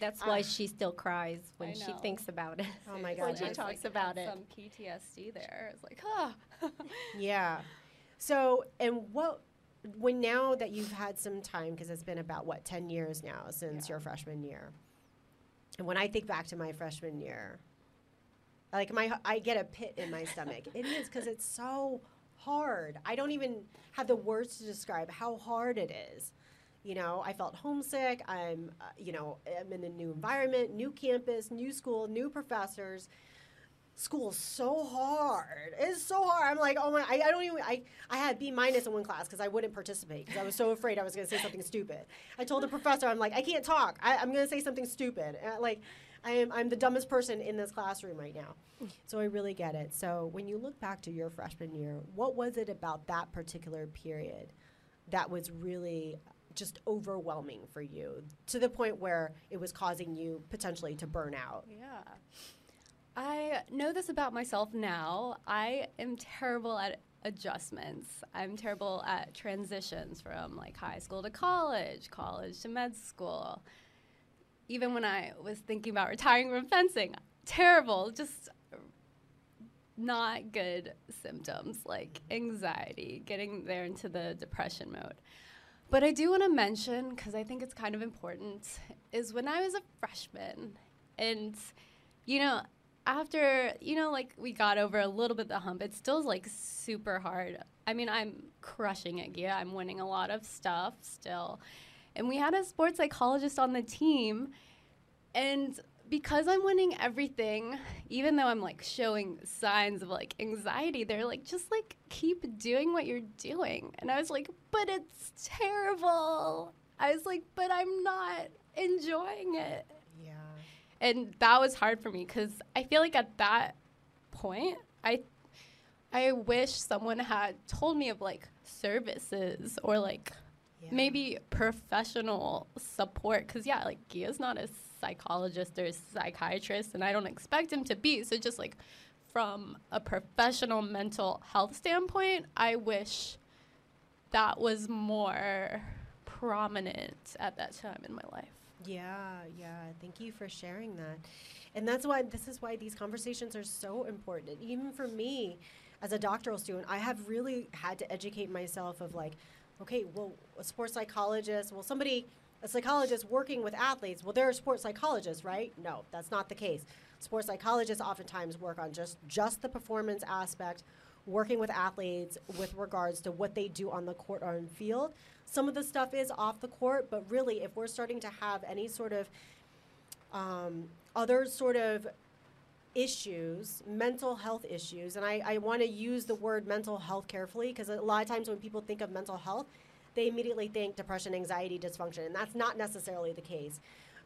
That's why Ah. she still cries when she thinks about it. Oh my gosh. <laughs> when she talks like about it. Some PTSD there. It's like, <laughs> ah. yeah. So, and what, when now that you've had some time, because it's been about what, 10 years now since Yeah. your freshman year. And when I think back to my freshman year, like my, I get a pit in my stomach. It is because it's so hard. I don't even have the words to describe how hard it is. You know, I felt homesick. I'm, uh, you know, I'm in a new environment, new campus, new school, new professors. School's so hard. It's so hard. I'm like, oh my, I, I don't even, I, I had B minus in one class because I wouldn't participate because I was so afraid I was going to say something stupid. I told the professor, I'm like, I can't talk. I, I'm going to say something stupid. Like, I am, I'm the dumbest person in this classroom right now. So I really get it. So when you look back to your freshman year, what was it about that particular period that was really just overwhelming for you to the point where it was causing you potentially to burn out? Yeah. I know this about myself now. I am terrible at adjustments. I'm terrible at transitions from like high school to college, college to med school. Even when I was thinking about retiring from fencing, terrible, just not good symptoms like anxiety, getting there into the depression mode. But I do want to mention, because I think it's kind of important, is when I was a freshman and, you know, after, you know, like we got over a little bit the hump, it's still like super hard. I mean, I'm crushing it, Gia. I'm winning a lot of stuff still. And we had a sports psychologist on the team. And because I'm winning everything, even though I'm like showing signs of like anxiety, they're like, just like keep doing what you're doing. And I was like, but it's terrible. I was like, but I'm not enjoying it. And that was hard for me because I feel like at that point, I I wish someone had told me of like services or like Yeah. maybe professional support. Because yeah like Gia's not a psychologist or a psychiatrist and I don't expect him to be. So just like from a professional mental health standpoint I wish that was more prominent at that time in my life Yeah, yeah. Thank you for sharing that. And that's why this is why these conversations are so important. Even for me as a doctoral student, I have really had to educate myself of like, okay, well, a sports psychologist, well, somebody, a psychologist working with athletes, well, they're a sports psychologist, right? No, that's not the case. Sports psychologists oftentimes work on just just the performance aspect, working with athletes with regards to what they do on the court or on field. Some of the stuff is off the court, but really, if we're starting to have any sort of um, other sort of issues, mental health issues, and I, I want to use the word mental health carefully because a lot of times when people think of mental health, they immediately think depression, anxiety, dysfunction, and that's not necessarily the case.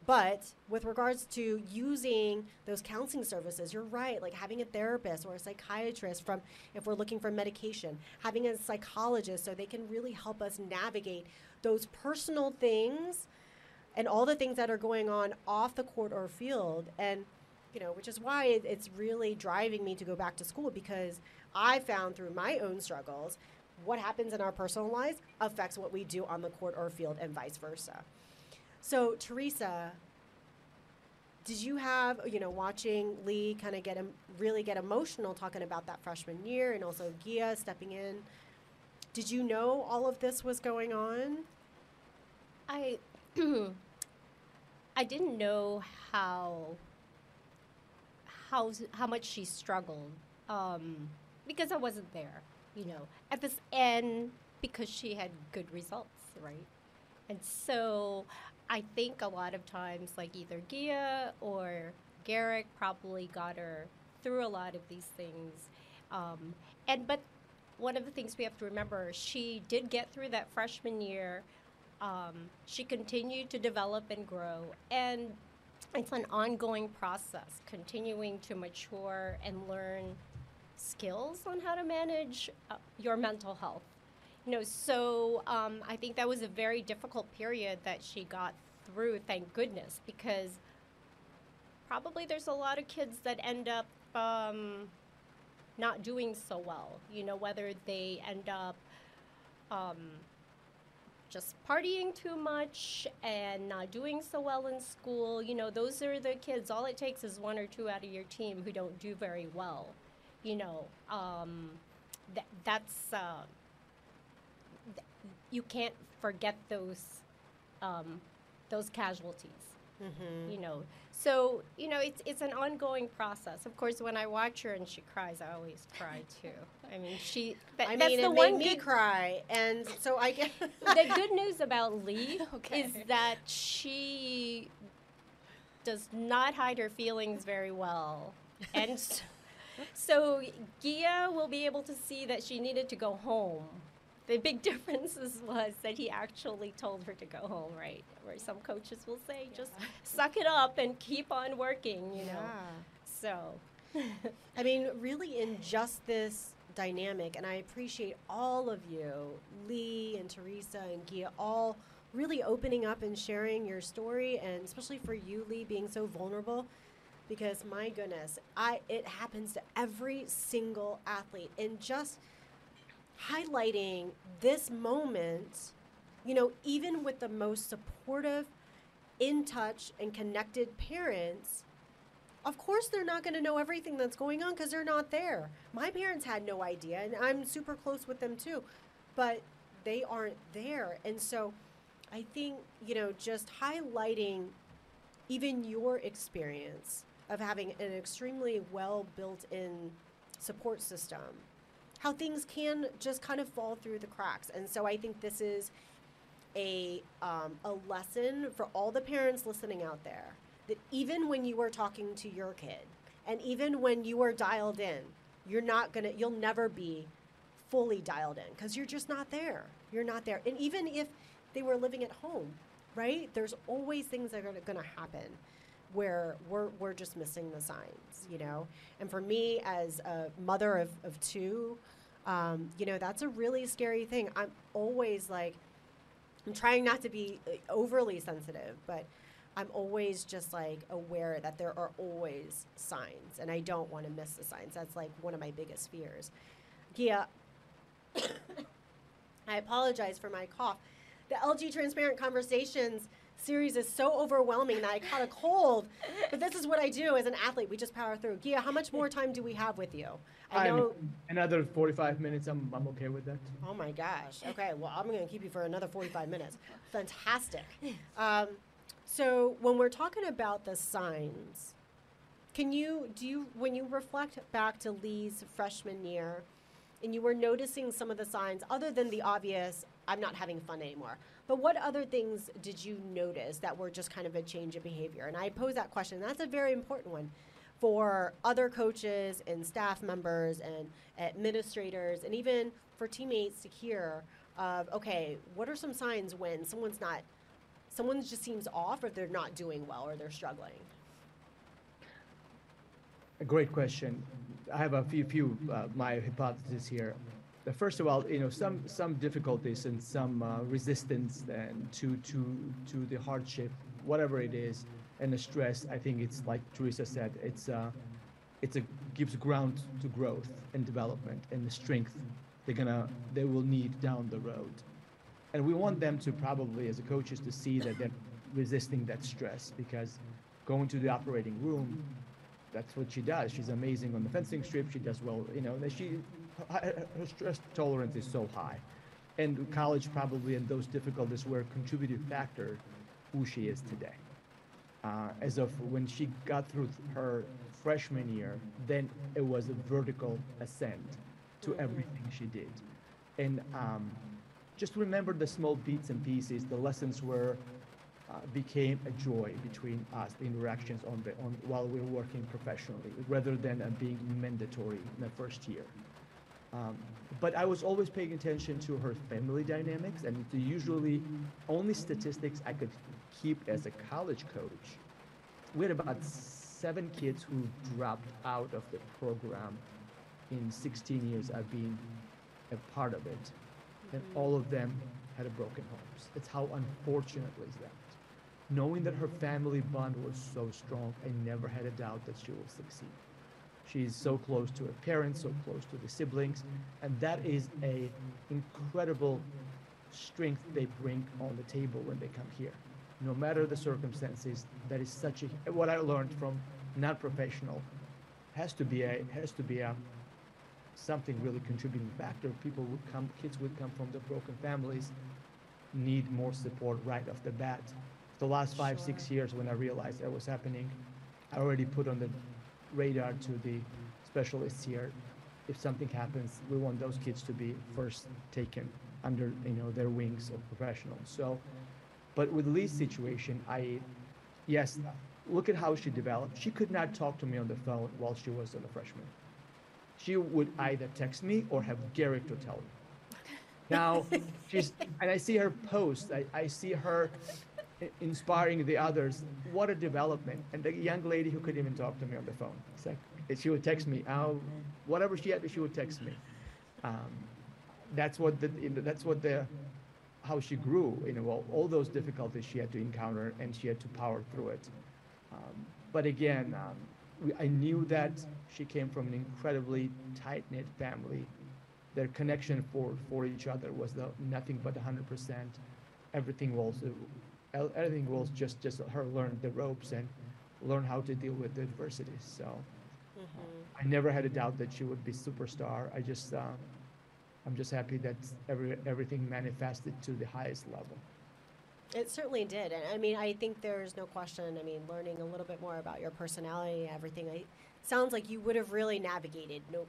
But with regards to using those counseling services, you're right. Like having a therapist or a psychiatrist from, if we're looking for medication, having a psychologist so they can really help us navigate those personal things and all the things that are going on off the court or field. And, you know, which is why it, it's really driving me to go back to school because I found through my own struggles what happens in our personal lives affects what we do on the court or field and vice versa. So, Teresa, did you have, you know, watching Lee kind of get em- really get emotional talking about that freshman year and also Gia stepping in? Did you know all of this was going on? I <clears throat> I didn't know how how how much she struggled um, because I wasn't there. You know, at this end because she had good results, right? And so I think a lot of times, like either Gia or Gerek probably got her through a lot of these things. Um, and but one of the things we have to remember, she did get through that freshman year. Um, she continued to develop and grow, and it's an ongoing process, continuing to mature and learn skills on how to manage uh, your mental health. Know, so um, I think that was a very difficult period that she got through. Thank goodness, because probably there's a lot of kids that end up um, not doing so well. You know, whether they end up um, just partying too much and not doing so well in school. You know, those are the kids. All it takes is one or two out of your team who don't do very well. You know, um, th- that's uh, you can't forget those um, those casualties you know? So you know it's it's an ongoing process. Of course when i watch her and she cries i always cry too. I mean she that, I that's mean, the it one made me good cry, and so I get. <laughs> the good news about lee <laughs> Okay. is that she does not hide her feelings very well. And s- <laughs> so gia will be able to see that she needed to go home the big <laughs> difference was that he actually told her to go home right? Where some coaches will say just suck it up and keep on working you know? So. I mean, really, in just this dynamic, and I appreciate all of you, Lee and Teresa and Gia, all really opening up and sharing your story, and especially for you, Lee, being so vulnerable. Because my goodness, I it happens to every single athlete, and just highlighting this moment, you know, even with the most supportive, in touch, and connected parents, of course they're not going to know everything that's going on because they're not there. My parents had no idea, and I'm super close with them too, but they aren't there. And so I think, you know, just highlighting even your experience of having an extremely well built in support system, how things can just kind of fall through the cracks. And so I think this is a, um, a lesson for all the parents listening out there that even when you are talking to your kid and even when you are dialed in, you're not gonna, you'll never be fully dialed in because you're just not there. You're not there. And even if they were living at home, right? There's always things that are gonna happen where we're, we're just missing the signs, you know? And for me, as a mother of, of two, um, you know, that's a really scary thing. I'm always like, I'm trying not to be uh, overly sensitive, but I'm always just like aware that there are always signs, and I don't want to miss the signs. That's like one of my biggest fears. Gia, <coughs> I apologize for my cough. The LG Transparent Conversations series is so overwhelming that I caught a cold, but this is what I do as an athlete. We just power through. Gia, how much more time do we have with you? I I'm- know. Another 45 minutes, I'm, I'm okay with that. Oh my gosh. Okay, well, I'm going to keep you for another 45 minutes. Fantastic. Um, so, when we're talking about the signs, can you, do you, when you reflect back to Lee's freshman year and you were noticing some of the signs, other than the obvious, I'm not having fun anymore, but what other things did you notice that were just kind of a change of behavior? And I pose that question. That's a very important one for other coaches and staff members and administrators and even for teammates to hear of okay what are some signs when someone's not someone just seems off or they're not doing well or they're struggling A great question. I have a few, few uh, my hypotheses here. First of all, you know, some some difficulties and some uh, resistance and to to to the hardship, whatever it is, and the stress. I think it's like Teresa said. It's uh, it's a gives ground to growth and development and the strength they're gonna they will need down the road. And we want them to probably, as coaches, to see that they're resisting that stress because going to the operating room, that's what she does. She's amazing on the fencing strip. She does well, you know. She her stress tolerance is so high, and college probably and those difficulties were a contributing factor who she is today. Uh, as of when she got through her freshman year, then it was a vertical ascent to everything she did, and um, just remember the small bits and pieces. The lessons were uh, became a joy between us, the interactions on the on while we were working professionally, rather than uh, being mandatory in the first year. Um, but I was always paying attention to her family dynamics, and the usually only statistics I could keep as a college coach. We had about seven kids who dropped out of the program in 16 years I've been a part of it, and all of them had a broken homes. It's how unfortunate is that. Knowing that her family bond was so strong, I never had a doubt that she will succeed. She's so close to her parents, so close to the siblings, and that is a incredible strength they bring on the table when they come here. No matter the circumstances, that is such a what I learned from non-professional has to be a has to be a something really contributing factor. People would come, kids would come from the broken families, need more support right off the bat. The last five, six years when I realized that was happening, I already put on the radar to the specialists here. If something happens, we want those kids to be first taken under you know their wings of professionals. So, but with Lee's situation, I yes, look at how she developed. She could not talk to me on the phone while she was a freshman. She would either text me or have Gerek to tell me. Now <laughs> she's and I see her post. I, I see her inspiring the others. What a development! And the young lady who couldn't even talk to me on the phone. It's like she would text me. Oh, whatever she had, she would text me. Um, that's what the that's what the how she grew. You know, all, all those difficulties she had to encounter, and she had to power through it. Um, but again, um, we, I knew that she came from an incredibly tight knit family. Their connection for, for each other was the, nothing but 100%. Everything was everything was just just her learn the ropes and learn how to deal with the adversity. So Mm-hmm. I never had a doubt that she would be superstar. I just uh, I'm just happy that every everything manifested to the highest level. It certainly did. And I mean, I think there's no question. I mean, learning a little bit more about your personality everything, I, sounds like you would have really navigated no,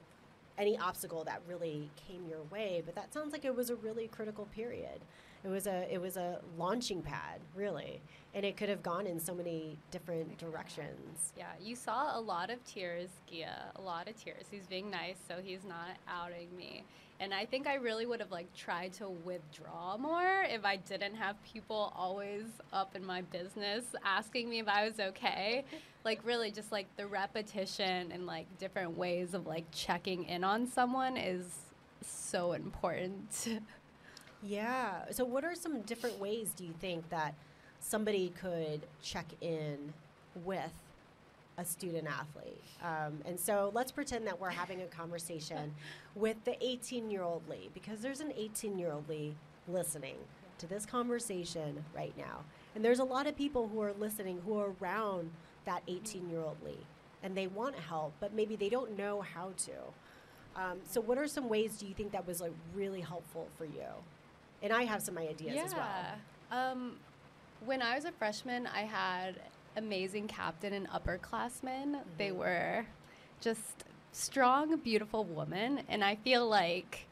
any obstacle that really came your way. But that sounds like it was a really critical period. It was a it was a launching pad, really, and it could have gone in so many different directions. Yeah, you saw a lot of tears, Gia. A lot of tears. He's being nice, so he's not outing me. And I think I really would have like tried to withdraw more if I didn't have people always up in my business asking me if I was okay. <laughs> Like really just like the repetition and like different ways of like checking in on someone is so important. <laughs> Yeah. So, what are some different ways do you think that somebody could check in with a student athlete? Um, and so, let's pretend that we're having a conversation <laughs> with the 18 year old Lee, because there's an 18 year old Lee listening to this conversation right now. And there's a lot of people who are listening who are around that 18 year old Lee and they want help, but maybe they don't know how to. Um, so, what are some ways do you think that was like really helpful for you? And I have some ideas as well. Um, when I was a freshman, I had amazing captain and upperclassmen. They Mm-hmm. were just strong, beautiful women, and I feel like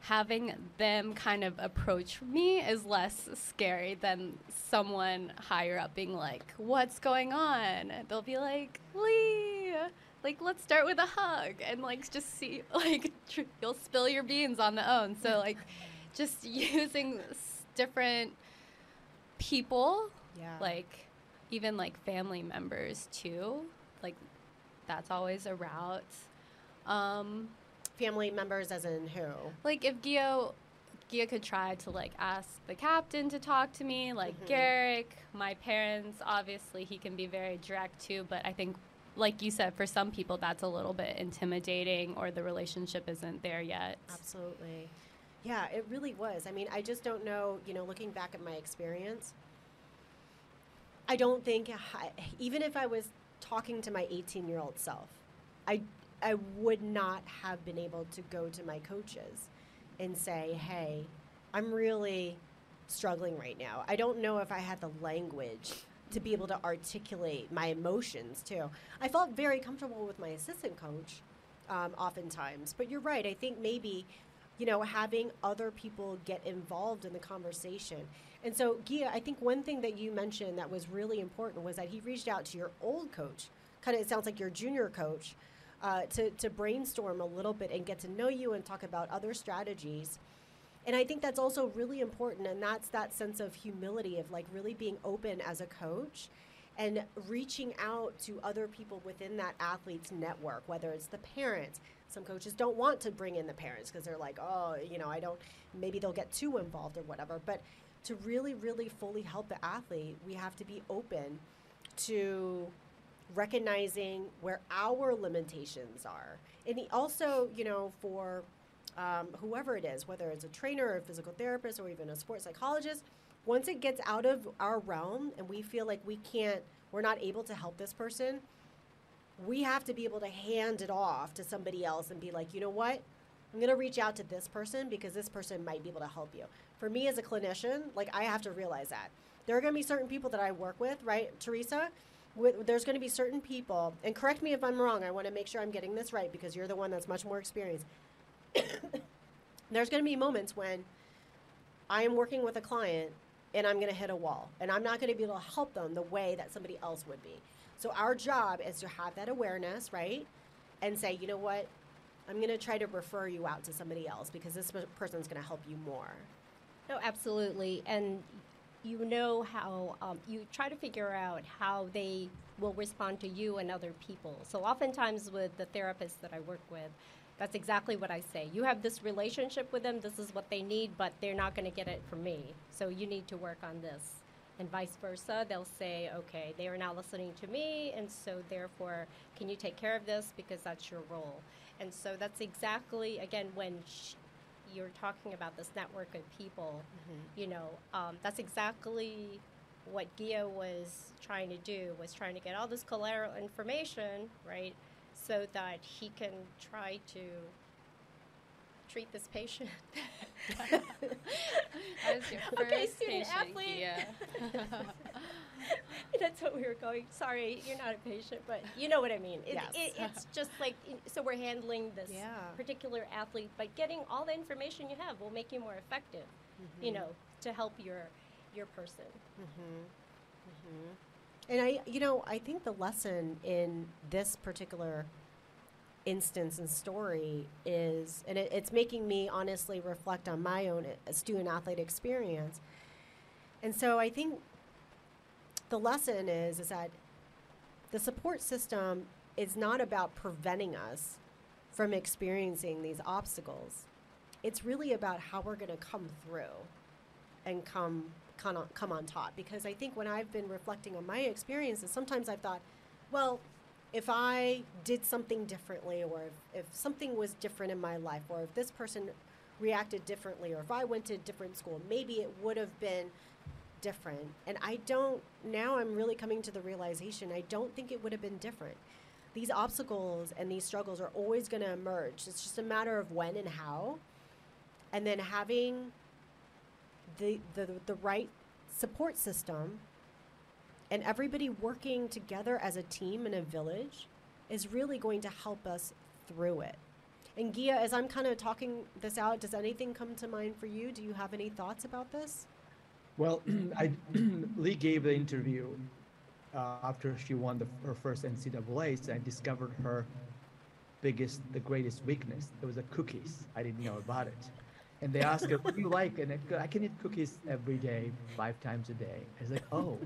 having them kind of approach me is less scary than someone higher up being like, "What's going on?" They'll be like, "Lee." Like let's start with a hug and like just see <laughs> like tr- you'll spill your beans on the own. So like <laughs> just <laughs> using different people Yeah. like even like family members too like that's always a route um family members, as in who? like if Gio Gia could try to like ask the captain to talk to me like Mhm. Gerek my parents obviously he can be very direct too but I think like you said for some people that's a little bit intimidating or the relationship isn't there yet Absolutely. Yeah, it really was. I mean, I just don't know, you know, looking back at my experience, I don't think, even if I was talking to my 18 year old self, I, I would not have been able to go to my coaches and say, hey, I'm really struggling right now. I don't know if I had the language to be able to articulate my emotions too. I felt very comfortable with my assistant coach um, oftentimes, but you're right. I think maybe, you know, having other people get involved in the conversation. And so, Gia, I think one thing that you mentioned that was really important was that he reached out to your old coach. Kind of, it sounds like your junior coach. uh, to, to brainstorm a little bit and get to know you and talk about other strategies. And I think that's also really important. And that's that sense of humility of like really being open as a coach and reaching out to other people within that athlete's network, whether it's the parents. Some coaches don't want to bring in the parents because they're like, oh, you know, I don't, maybe they'll get too involved or whatever. But to really, really fully help the athlete, we have to be open to recognizing where our limitations are. And also, you know, for um, whoever it is, whether it's a trainer or a physical therapist or even a sports psychologist, once it gets out of our realm and we feel like we can't, we're not able to help this person, we have to be able to hand it off to somebody else and be like, you know what? I'm going to reach out to this person because this person might be able to help you. For me as a clinician, like I have to realize that. There are going to be certain people that I work with, right, Teresa? With, there's going to be certain people, and correct me if I'm wrong. I want to make sure I'm getting this right because you're the one that's much more experienced. <coughs> there's going to be moments when I am working with a client and I'm going to hit a wall, and I'm not going to be able to help them the way that somebody else would be. So our job is to have that awareness, right? And say, you know what? I'm going to try to refer you out to somebody else because this person's going to help you more. No, absolutely. And you know how um, you try to figure out how they will respond to you and other people. So oftentimes with the therapists that I work with, that's exactly what I say. You have this relationship with them, this is what they need, but they're not going to get it from me. So you need to work on this and vice versa. They'll say, okay, they are now listening to me, and so therefore, can you take care of this because that's your role? And so that's exactly, again, when sh- you're talking about this network of people, mm-hmm. you know, um, that's exactly what Gia was trying to do, was trying to get all this collateral information, right, so that he can try to treat this patient. <laughs> <laughs> That was your first okay, student patient, athlete. Gia. <laughs> That's what we were going. Sorry, you're not a patient, but you know what I mean. It, Yes. it, it's just like so we're handling this Yeah. particular athlete, but getting all the information you have will make you more effective. You Mm-hmm. know, to help your your person. And I, you know, I think the lesson in this particular instance and story is, and it, it's making me honestly reflect on my own uh, student athlete experience. And so I think the lesson is is that the support system is not about preventing us from experiencing these obstacles. It's really about how we're going to come through and come come on, come on top. Because I think when I've been reflecting on my experiences, sometimes I've thought, well, if I did something differently, or if, if something was different in my life, or if this person reacted differently, or if I went to a different school, maybe it would have been different. And I don't, now I'm really coming to the realization I don't think it would have been different. These obstacles and these struggles are always going to emerge. It's just a matter of when and how. And then having the, the, the right support system and everybody working together as a team in a village is really going to help us through it. And Gia, as I'm kind of talking this out, does anything come to mind for you? Do you have any thoughts about this? Well, <clears throat> I, <clears throat> Lee gave the interview uh, after she won the, her first NCAA's. I discovered her biggest, the greatest weakness. It was the cookies. I didn't know about it. And they asked her, "What do you like?" And I, I can eat cookies every day, five times a day. I was like, "Oh."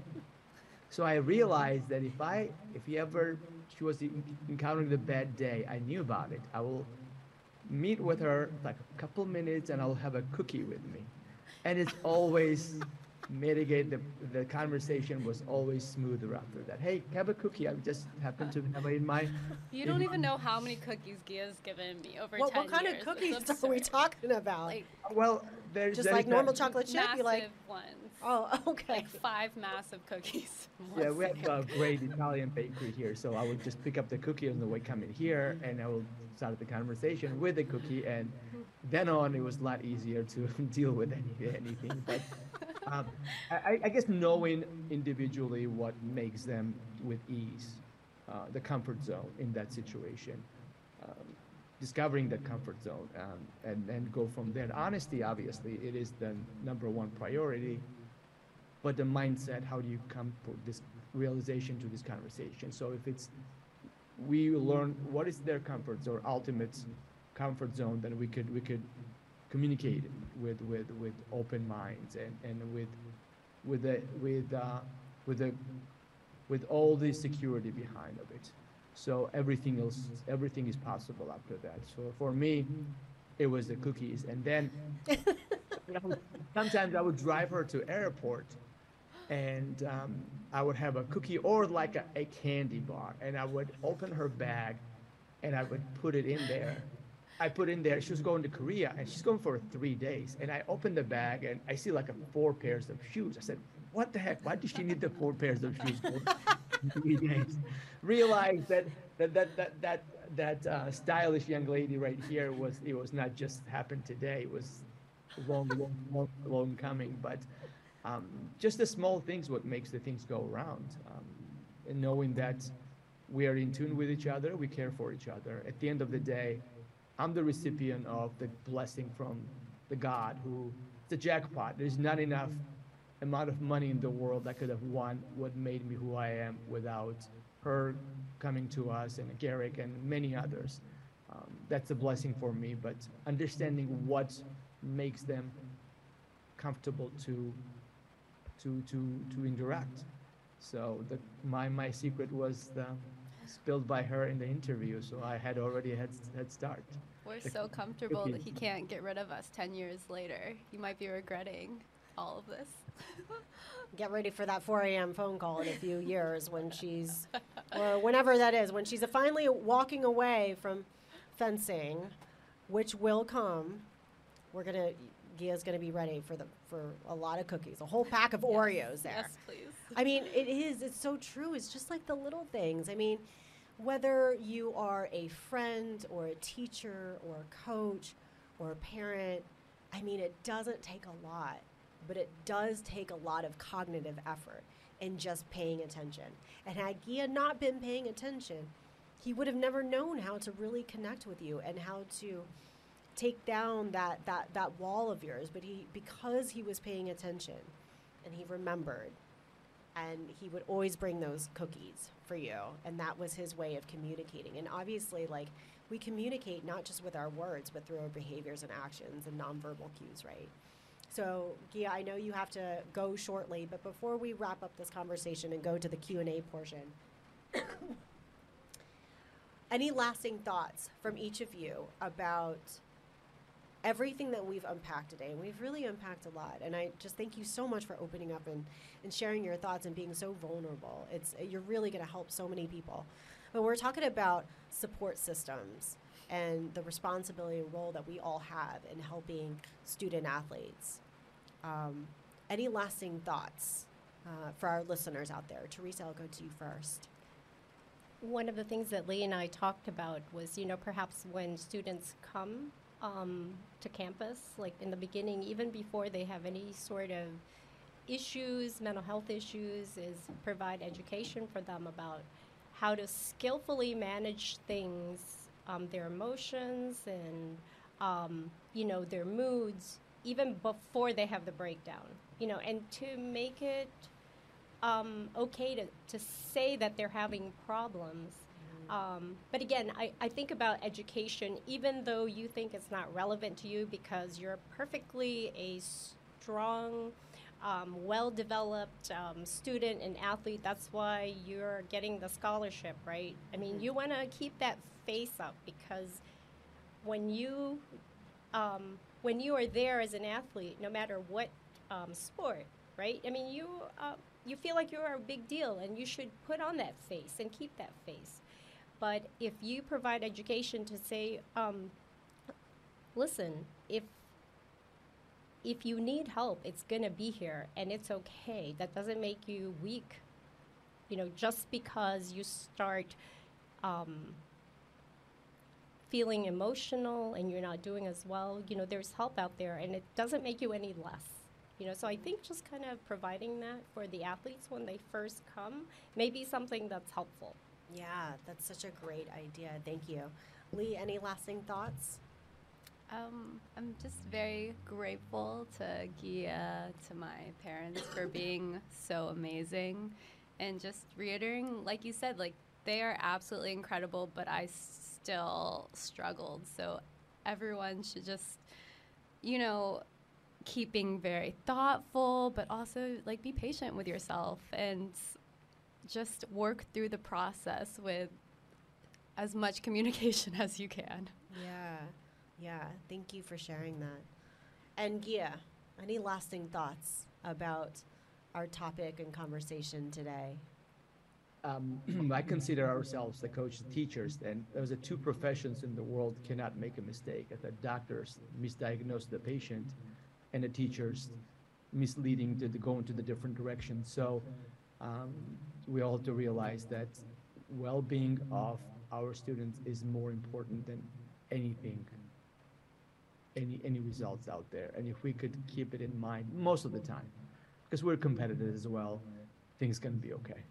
So I realized that if I, if he ever, she was encountering the bad day, I knew about it. I will meet with her like a couple minutes, and I'll have a cookie with me, and it's always mitigate the the conversation was always smoother after that. Hey, have a cookie. I just happened to have it in my. You don't my- even know how many cookies Gia's given me over What, 10 what kind years. of cookies are we talking about? Like Well, there's Just there like normal chocolate chip? massive You like, ones. Oh, <laughs> okay. Like five massive cookies. <laughs> Yeah, we have a great Italian bakery here, so I would just pick up the cookie on the way coming here, and I will start the conversation with the cookie, and then on it was a lot easier to <laughs> deal with any, anything. But um, I, I guess knowing individually what makes them with ease, uh, the comfort zone in that situation, um, discovering that comfort zone, um, and then go from there. Honesty, obviously, it is the number one priority but the mindset how do you come to this realization to this conversation so if it's we learn what is their comfort zone, ultimate comfort zone, then we could we could communicate with with with open minds and and with with the with uh, with the with all the security behind of it. So everything else, everything is possible after that. So for me, it was the cookies, and then <laughs> sometimes I would drive her to airport, and um, I would have a cookie or like a, a candy bar, and I would open her bag, and I would put it in there. I put in there. She was going to Korea, and she's going for three days. And I opened the bag, and I see like a four pairs of shoes. I said, "What the heck? Why does she need the four pairs of shoes for three <laughs> days?" Realized that that that that that that uh, stylish young lady right here was it was not just happened today. It was long, long, long, long coming. But um, just the small things what makes the things go around, um, and knowing that we are in tune with each other, we care for each other. At the end of the day, I'm the recipient of the blessing from the God who it's a jackpot. There's not enough amount of money in the world that could have won what made me who I am without her coming to us and Gerek and many others. Um, that's a blessing for me, but understanding what makes them comfortable to to to to interact. So the my my secret was the, spilled by her in the interview, so I had already had head start. We're The so comfortable that he can't get rid of us 10 years later. You might be regretting all of this. <laughs> Get ready for that 4 a.m. phone call in a few years when she's, or whenever that is, when she's finally walking away from fencing, which will come. We're gonna, Gia's gonna be ready for the for a lot of cookies, a whole pack of <laughs> Oreos there. Yes, please. I mean, it is. It's so true. It's just like the little things. I mean, whether you are a friend or a teacher or a coach or a parent, I mean, it doesn't take a lot, but it does take a lot of cognitive effort and just paying attention. And had Gia not been paying attention, he would have never known how to really connect with you and how to take down that, that, that wall of yours. But he, because he was paying attention and he remembered, and he would always bring those cookies for you and that was his way of communicating and obviously like we communicate not just with our words but through our behaviors and actions and nonverbal cues right so gia i know you have to go shortly but before we wrap up this conversation and go to the q&a portion <coughs> any lasting thoughts from each of you about everything that we've unpacked today and we've really unpacked a lot. And i just thank you so much for opening up and, and sharing your thoughts and being so vulnerable. It's you're really going to help so many people. But we're talking about support systems and the responsibility and role that we all have in helping student athletes. Um, any lasting thoughts uh, for our listeners out there? Teresa i'll go to you first. One of the things that Lee and I talked about was, you know, perhaps when students come um, to campus, like in the beginning, even before they have any sort of issues, mental health issues, is provide education for them about how to skillfully manage things, um, their emotions and, um, you know, their moods, even before they have the breakdown, you know, and to make it um, okay to, to say that they're having problems. Um, but again, I, I think about education, even though you think it's not relevant to you because you're perfectly a strong, um, well developed um, student and athlete. That's why you're getting the scholarship, right? I mean, you want to keep that face up because when you um, when you are there as an athlete, no matter what um, sport, right? I mean, you uh, you feel like you're a big deal, and you should put on that face and keep that face. But if you provide education to say, um, listen, if if you need help, it's gonna be here, and it's okay. That doesn't make you weak. You know, just because you start. Um, feeling emotional and you're not doing as well, you know, there's help out there and it doesn't make you any less. You know, so I think just kind of providing that for the athletes when they first come may be something that's helpful. Yeah that's such a great idea. Thank you. Lee any lasting thoughts? Um, I'm just very grateful to Gia, to my parents for <coughs> being so amazing, and just reiterating, like you said, like they are absolutely incredible, but I still struggled. So everyone should just, you know, keeping very thoughtful, but also like be patient with yourself and just work through the process with as much <laughs> communication as you can. Yeah, yeah. Thank you for sharing that. And Gia, any lasting thoughts about our topic and conversation today? Um, <clears throat> I consider ourselves the coaches, teachers, and those are two professions in the world cannot make a mistake. The doctors misdiagnose the patient, and the teachers misleading to the, go into the different direction. So um, we all have to realize that well-being of our students is more important than anything, any any results out there. And if we could keep it in mind most of the time, because we're competitive as well, things can be okay.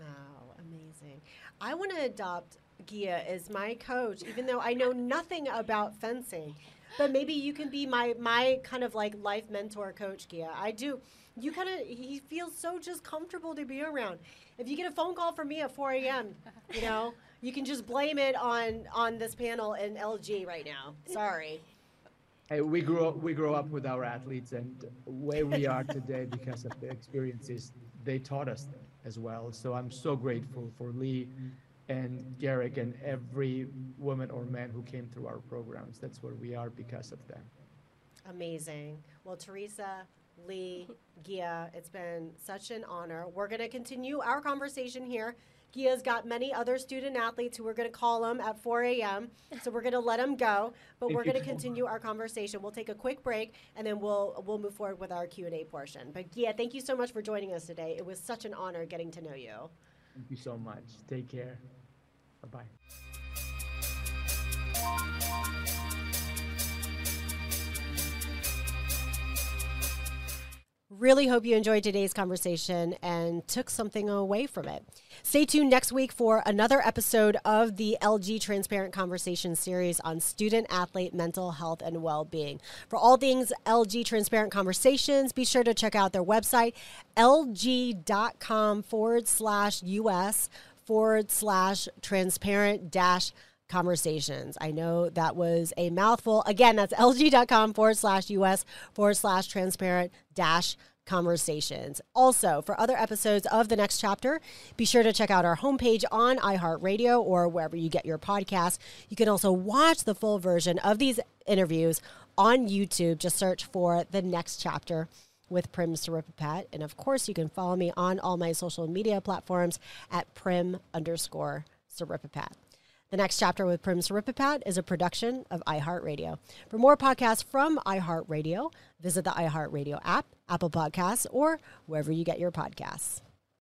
Oh, amazing. I want to adopt Gia as my coach, even though I know nothing about fencing. But maybe you can be my my kind of like life mentor coach, Gia. I do. You kind of he feels so just comfortable to be around. If you get a phone call from me at 4 a.m., you know, you can just blame it on on this panel in LG right now. Sorry. Hey, we grew up, we grow up with our athletes, and where we are today because of the experiences they taught us as well. So I'm so grateful for Lee and Gerek and every woman or man who came through our programs. That's where we are because of them. Amazing. Well, Teresa, Lee, Gia, it's been such an honor. We're going to continue our conversation here. Gia's got many other student athletes who we're going to call them at 4 a.m. So we're going to let them go, but we're going to continue our conversation. We'll take a quick break and then we'll we'll move forward with our Q and A portion. But Gia, thank you so much for joining us today. It was such an honor getting to know you. Thank you so much. Take care. Bye bye Really hope you enjoyed today's conversation and took something away from it. Stay tuned next week for another episode of the LG Transparent Conversation series on student athlete mental health and well being. For all things LG Transparent Conversations, be sure to check out their website, lg.com forward slash US forward slash transparent dash conversations. I know that was a mouthful. Again, that's lg.com forward slash US forward slash transparent dash conversations. Also, for other episodes of the next chapter, be sure to check out our homepage on iHeartRadio or wherever you get your podcasts. You can also watch the full version of these interviews on YouTube. Just search for the next chapter with Prim Siripipat. And of course, you can follow me on all my social media platforms at prim underscore Siripipat. The next chapter with Prim Siripipat is a production of iHeartRadio. For more podcasts from iHeartRadio, visit the iHeartRadio app, Apple Podcasts, or wherever you get your podcasts.